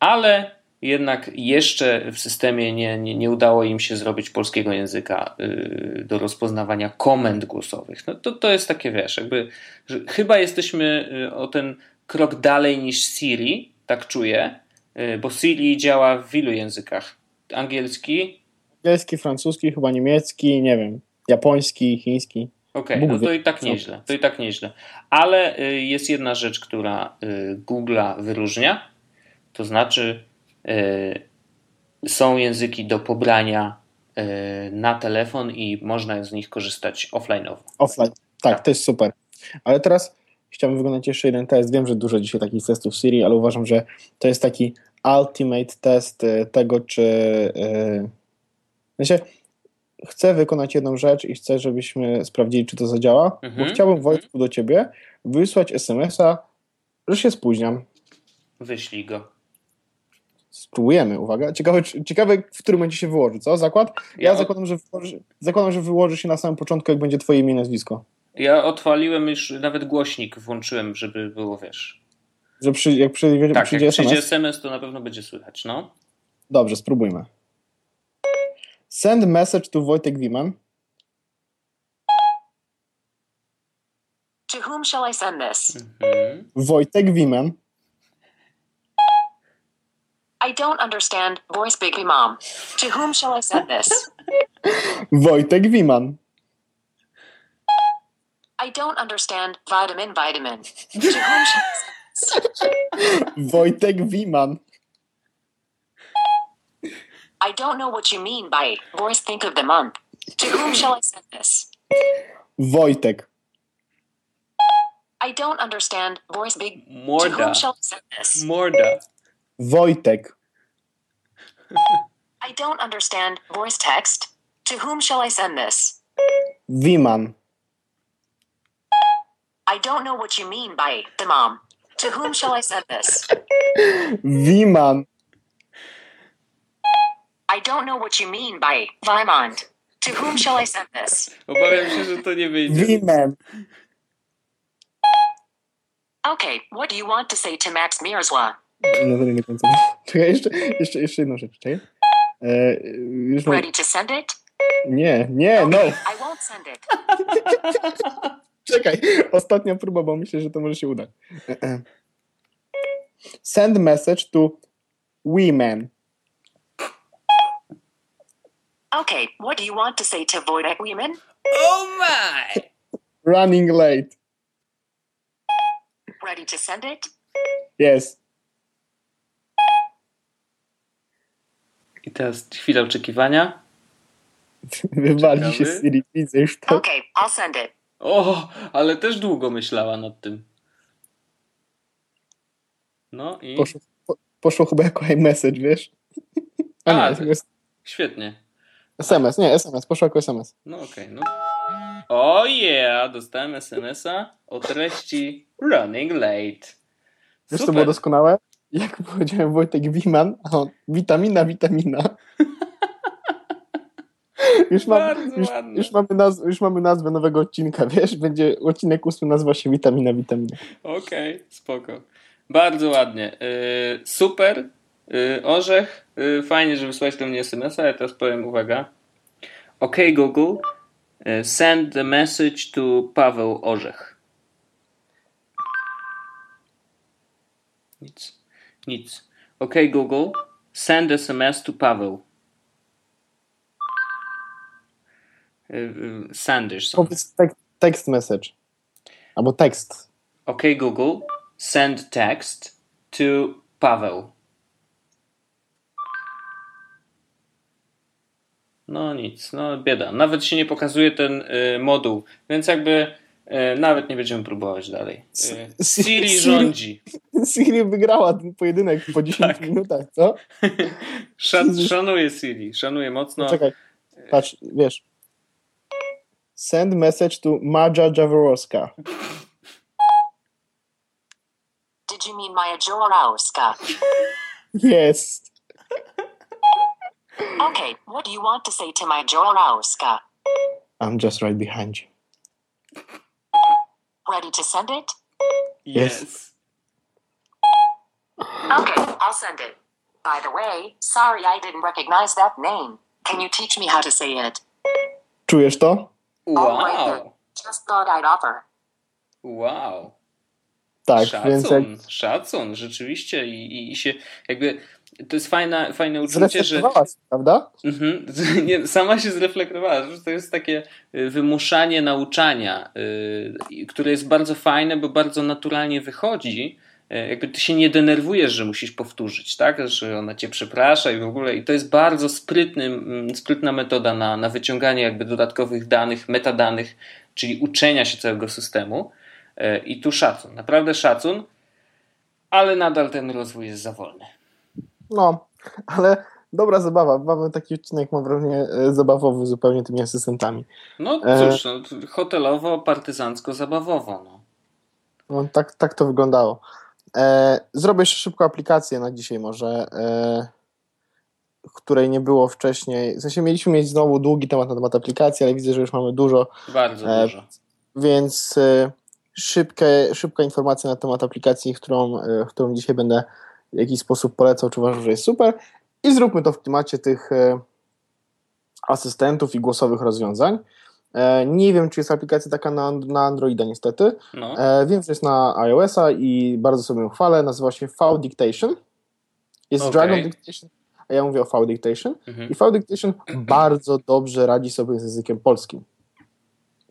ale jednak jeszcze w systemie nie, nie, nie udało im się zrobić polskiego języka y, do rozpoznawania komend głosowych. No to, to jest takie, wiesz, jakby, chyba jesteśmy y, o ten krok dalej niż Siri, tak czuję, y, bo Siri działa w wielu językach. Angielski, Angielski, francuski, chyba niemiecki, nie wiem, japoński, chiński. Okej, Bóg no to i tak nieźle, to i tak nieźle. Ale y, jest jedna rzecz, która y, Google'a wyróżnia, to znaczy są języki do pobrania y, na telefon i można z nich korzystać offline'owo. Offline. Tak, Tak. to jest super. Ale teraz chciałbym wykonać jeszcze jeden test. Wiem, że dużo dzisiaj takich testów w Siri, ale uważam, że to jest taki ultimate test y, tego, czy. y, sensie, chcę wykonać jedną rzecz i chcę, żebyśmy sprawdzili, czy to zadziała. Mhm. Bo chciałbym, Wojtku, do ciebie wysłać SMS-a, że się spóźniam. Wyślij go. Spróbujemy, uwaga. Ciekawe, ciekawe w którym momencie się wyłoży, co? Zakład? Ja, Ja- zakładam, że wyłoży, zakładam, że wyłoży się na samym początku, jak będzie twoje imię i nazwisko. Ja odpaliłem już, nawet głośnik włączyłem, żeby było, wiesz. Że przy, jak przy, Tak, przyjdzie jak przyjdzie SMS? SMS, to na pewno będzie słychać, no. Dobrze, spróbujmy. Send message to Wojtek Wiman. To whom shall I send this? Mhm. Wojtek Wiman. I don't understand. Voice Big Mom. To whom shall I send this? *laughs* Wojtek Wiman. I don't understand. Vitamin, vitamin. To whom shall I send this? *laughs* Wojtek Wiman. I don't know what you mean by voice think of the month. To whom shall I send this? Wojtek. I don't understand. Voice big. To Morda. whom shall I send this? Morda. Wojtek. I don't understand. Voice text. To whom shall I send this? Wiman. I don't know what you mean by the mom. To whom shall I send this? Wiman. I don't know what you mean by Vimond. To whom shall I send this? Obawiam się, że to nie wyjdzie. Wiman. Okay, what do you want to say to Max Mierzwa? No to nie do końca. Czekaj, jeszcze, jeszcze, jeszcze jedną rzecz, czekaj. E, już mam... Ready to send it? Nie, nie, no. I won't send it. *laughs* Czekaj, ostatnia próba, bo myślę, że to może się udać. Send message to women. Okay, what do you want to say to Wojtek women? Oh my! Running late. Ready to send it? Yes. I teraz chwila oczekiwania. *laughs* Wywali się. Siri, widzę już to. Okay, I'll send it. O, ale też długo myślała nad tym. No i Poszło, po, poszło chyba jako iMessage, wiesz? A *laughs* A, nie, to jest świetnie. SMS, nie, SMS, poszło jako SMS. No okej, no. O yeah, dostałem SMS-a o treści running late. Wiesz, co było doskonałe? Jak powiedziałem Wojtek Wiman, a on witamina, witamina. *laughs* Już, mam, już, już, mamy naz, już mamy nazwę nowego odcinka, *laughs* wiesz? Będzie odcinek ósmy nazywa się Witamina, witamina. Okej, spoko. Bardzo ładnie. Yy, super. Yy, orzech. Yy, fajnie, że wysłałeś do mnie SMS-a. Ja teraz powiem, uwaga. OK Google, yy, send the message to Paweł Orzech. Nic. Nic. OK Google, send SMS to Paweł. Yy, yy, Sanders. Powiedz tek, text message. Albo tekst. OK Google, send text to Paweł. No nic, no bieda. Nawet się nie pokazuje ten y, moduł, więc jakby y, nawet nie będziemy próbować dalej. Y, Siri rządzi. *laughs* Siri wygrała ten pojedynek po 10 Tak. minutach, co? *laughs* Szan, szanuję Siri, szanuję mocno. No. Czekaj, patrz, wiesz. Send message to Maja Jaworowska. Did you mean Maya Jorowska? Yes. Okay, what do you want to say to Maya Jorowska? I'm just right behind you. Ready to send it? Yes. Yes. Okay, I'll send it. By the way, sorry I didn't recognize that name. Can you teach me how to say it? Czujesz to? Wow. Just thought I'd offer. Wow. Tak, szacun, więc jak szacun, rzeczywiście. I, i, I się jakby. To jest fajne, fajne uczucie, że. zreflektowałaś, prawda? Mhm. *laughs* Nie, sama się zreflektowała, że to jest takie y, wymuszanie nauczania, y, które jest bardzo fajne, bo bardzo naturalnie wychodzi. Y, Jakby ty się nie denerwujesz, że musisz powtórzyć, tak? Że ona cię przeprasza i w ogóle. I to jest bardzo sprytny, sprytna metoda na, na wyciąganie jakby dodatkowych danych, metadanych, czyli uczenia się całego systemu. I tu szacun, naprawdę szacun, ale nadal ten rozwój jest za wolny. No, ale dobra zabawa. Mamy taki odcinek, mam wrażenie, e, zabawowy zupełnie tymi asystentami. No E. cóż, no, hotelowo, partyzancko, zabawowo. No. No, tak, tak to wyglądało. E, zrobię jeszcze szybko aplikację na dzisiaj może, e, której nie było wcześniej. W sensie mieliśmy mieć znowu długi temat na temat aplikacji, ale widzę, że już mamy dużo, Bardzo E, dużo. więc e, szybkie, szybka informacja na temat aplikacji, którą, e, którą dzisiaj będę w jakiś sposób polecał, czy uważam, że jest super. I zróbmy to w klimacie tych e, asystentów i głosowych rozwiązań. E, nie wiem, czy jest aplikacja taka na, na Androida, niestety. No. E, wiem, że jest na iOS-a i bardzo sobie ją chwalę. Nazywa się V Dictation. Jest okay. Dragon Dictation, a ja mówię o V Dictation. Mhm. I V Dictation *clears throat* bardzo dobrze radzi sobie z językiem polskim.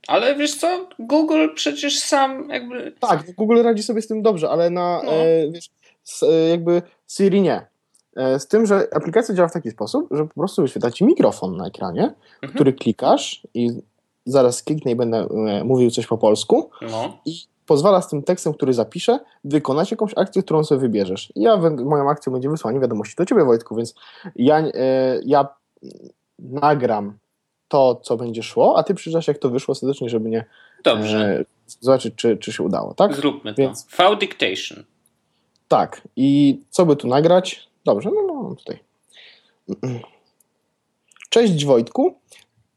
Ale wiesz co, Google przecież sam jakby... Tak, Google radzi sobie z tym dobrze, ale na no. e, wiesz, jakby Siri nie. E, z tym, że aplikacja działa w taki sposób, że po prostu wyświetla ci mikrofon na ekranie, mhm. który klikasz i zaraz kliknę i będę e, mówił coś po polsku no. i pozwala z tym tekstem, który zapiszę, wykonać jakąś akcję, którą sobie wybierzesz. Ja, moją akcją będzie wysłanie wiadomości do Ciebie, Wojtku, więc ja, e, ja nagram to, co będzie szło, a Ty przyjrzasz, jak to wyszło serdecznie, żeby nie Dobrze. zobaczyć, czy, czy się udało, tak? Zróbmy więc, to. V Dictation. Tak. I co by tu nagrać? Dobrze, no, no tutaj. Cześć Wojtku,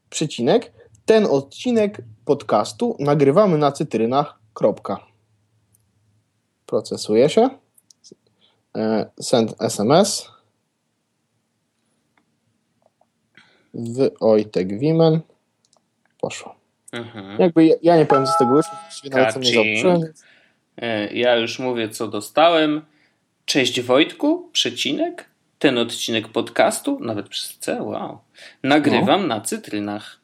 przecinek. Ten odcinek podcastu nagrywamy na cytrynach. Kropka. Procesuje się. E, send SMS. Wojtek Wimen. Poszło. Mhm. Jakby ja, ja, nie powiem, co z tego wyszło. Nawet co Ja już mówię, co dostałem. Cześć Wojtku, przecinek. Ten odcinek podcastu, nawet przez C, wow. Nagrywam no. na cytrynach.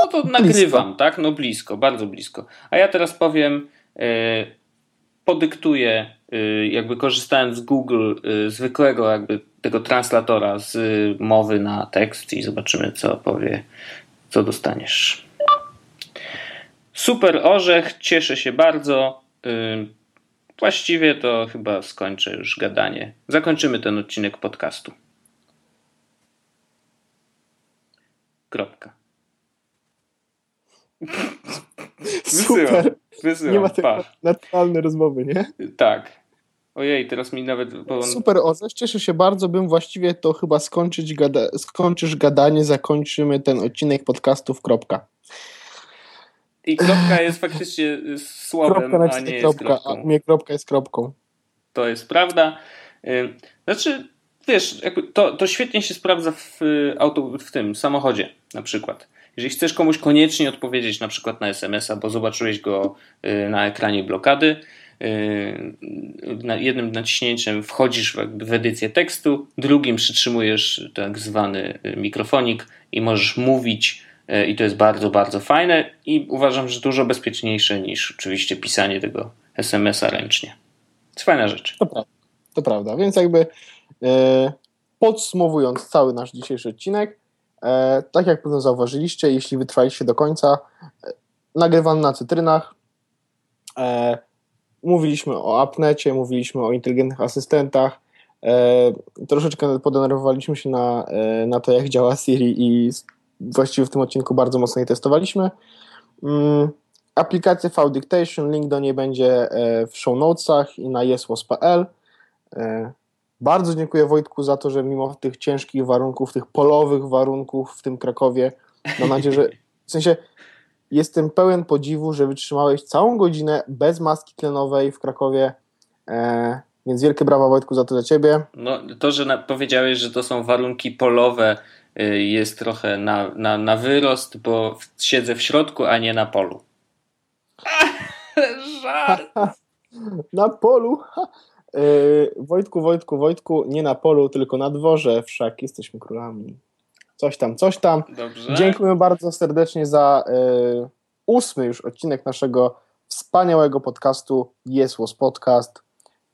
No to blisko. nagrywam, tak? No blisko, bardzo blisko. A ja teraz powiem, yy, podyktuję, yy, jakby korzystając z Google, yy, zwykłego jakby tego translatora z mowy na tekst i zobaczymy, co powie, co dostaniesz. Super orzech, cieszę się bardzo. Właściwie to chyba skończę już gadanie. Zakończymy ten odcinek podcastu. Kropka. *laughs* Super. Wysyłam, nie ma takiej naturalnej rozmowy, nie? Tak. Ojej, teraz mi nawet... Bo. Super, Ozesz, cieszę się bardzo, bym właściwie to chyba skończyć gada... skończysz gadanie, zakończymy ten odcinek podcastów, kropka. I kropka jest faktycznie słowem, kropka a nie jest kropka, kropką. A mnie kropka jest kropką. To jest prawda. Znaczy, wiesz, to, to świetnie się sprawdza w, auto, w tym samochodzie na przykład. Jeżeli chcesz komuś koniecznie odpowiedzieć na przykład na SMS-a, bo zobaczyłeś go y, na ekranie blokady, y, jednym naciśnięciem wchodzisz w edycję tekstu, drugim przytrzymujesz tak zwany y, mikrofonik i możesz mówić i to jest bardzo, bardzo fajne i uważam, że dużo bezpieczniejsze niż oczywiście pisanie tego SMS-a ręcznie. To fajna rzecz. To prawda, to prawda. więc jakby podsumowując cały nasz dzisiejszy odcinek, E, tak jak pewno zauważyliście, jeśli wytrwaliście do końca, e, na cytrynach. E, mówiliśmy o apnecie, mówiliśmy o inteligentnych asystentach. Troszeczkę podenerwowaliśmy się na, na to, jak działa Siri i właściwie w tym odcinku bardzo mocno je testowaliśmy. Mm, aplikację V Dictation, link do niej będzie w show notesach i na jesłos.pl. Bardzo dziękuję Wojtku za to, że mimo tych ciężkich warunków, tych polowych warunków w tym Krakowie, mam nadzieję, że *laughs* w sensie jestem pełen podziwu, że wytrzymałeś całą godzinę bez maski tlenowej w Krakowie. E, więc wielkie brawa Wojtku za to dla ciebie. No, to, że powiedziałeś, że to są warunki polowe, jest trochę na, na, na wyrost, bo siedzę w środku, a nie na polu. *laughs* Żart. *laughs* na polu. Yy, *laughs* Wojtku, Wojtku, Wojtku, nie na polu, tylko na dworze, wszak jesteśmy królami. Coś tam, coś tam. Dobrze. Dziękuję bardzo serdecznie za yy, ósmy już odcinek naszego wspaniałego podcastu Was Podcast.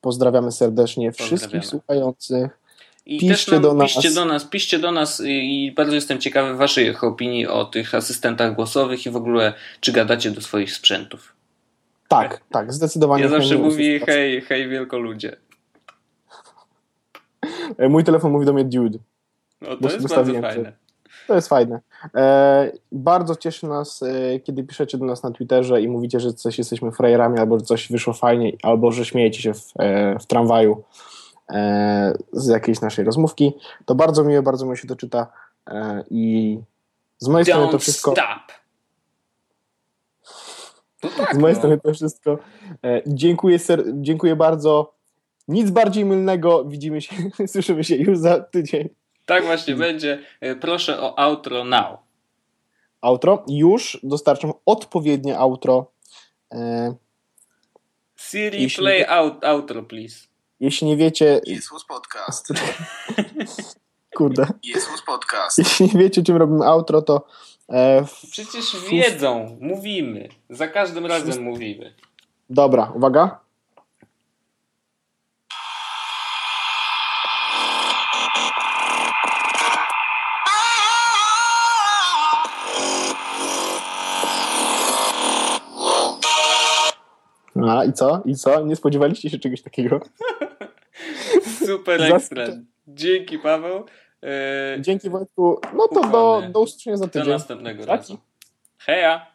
Pozdrawiamy serdecznie wszystkich słuchających. I piszcie też do nas. Piszcie do nas, piszcie do nas i bardzo jestem ciekawy waszych opinii o tych asystentach głosowych i w ogóle czy gadacie do swoich sprzętów. Tak, tak, zdecydowanie. Ja zawsze mówię hej, hej wielkoludzie. E, mój telefon mówi do mnie dude. No to jest bardzo fajne. To jest fajne. E, bardzo cieszy nas, e, kiedy piszecie do nas na Twitterze i mówicie, że coś jesteśmy frajerami, albo że coś wyszło fajnie, albo że śmiejecie się w, e, w tramwaju z jakiejś naszej rozmówki. To bardzo miłe, bardzo miło się to czyta e, i z mojej Don't strony to wszystko. Stop. No tak, Z mojej no. strony to wszystko. E, dziękuję, ser, dziękuję bardzo. Nic bardziej mylnego. Widzimy się, *laughs* słyszymy się już za tydzień. Tak właśnie będzie. E, proszę o outro now. Outro. Już dostarczam odpowiednie outro. E, Siri, jeśli play out, outro, please. Jeśli nie wiecie... Jesus Podcast. Kurde. Jesus Podcast. Jeśli nie wiecie, czym robimy outro, to... E, Przecież wiedzą. Mówimy. Za każdym razem mówimy. Dobra, uwaga. A i co? I co? Nie spodziewaliście się czegoś takiego? *laughs* Super ekstra. Dzięki Paweł. E... Dzięki Wojtku. No to do, do usłyszenia za tydzień. Do następnego razu. Heja!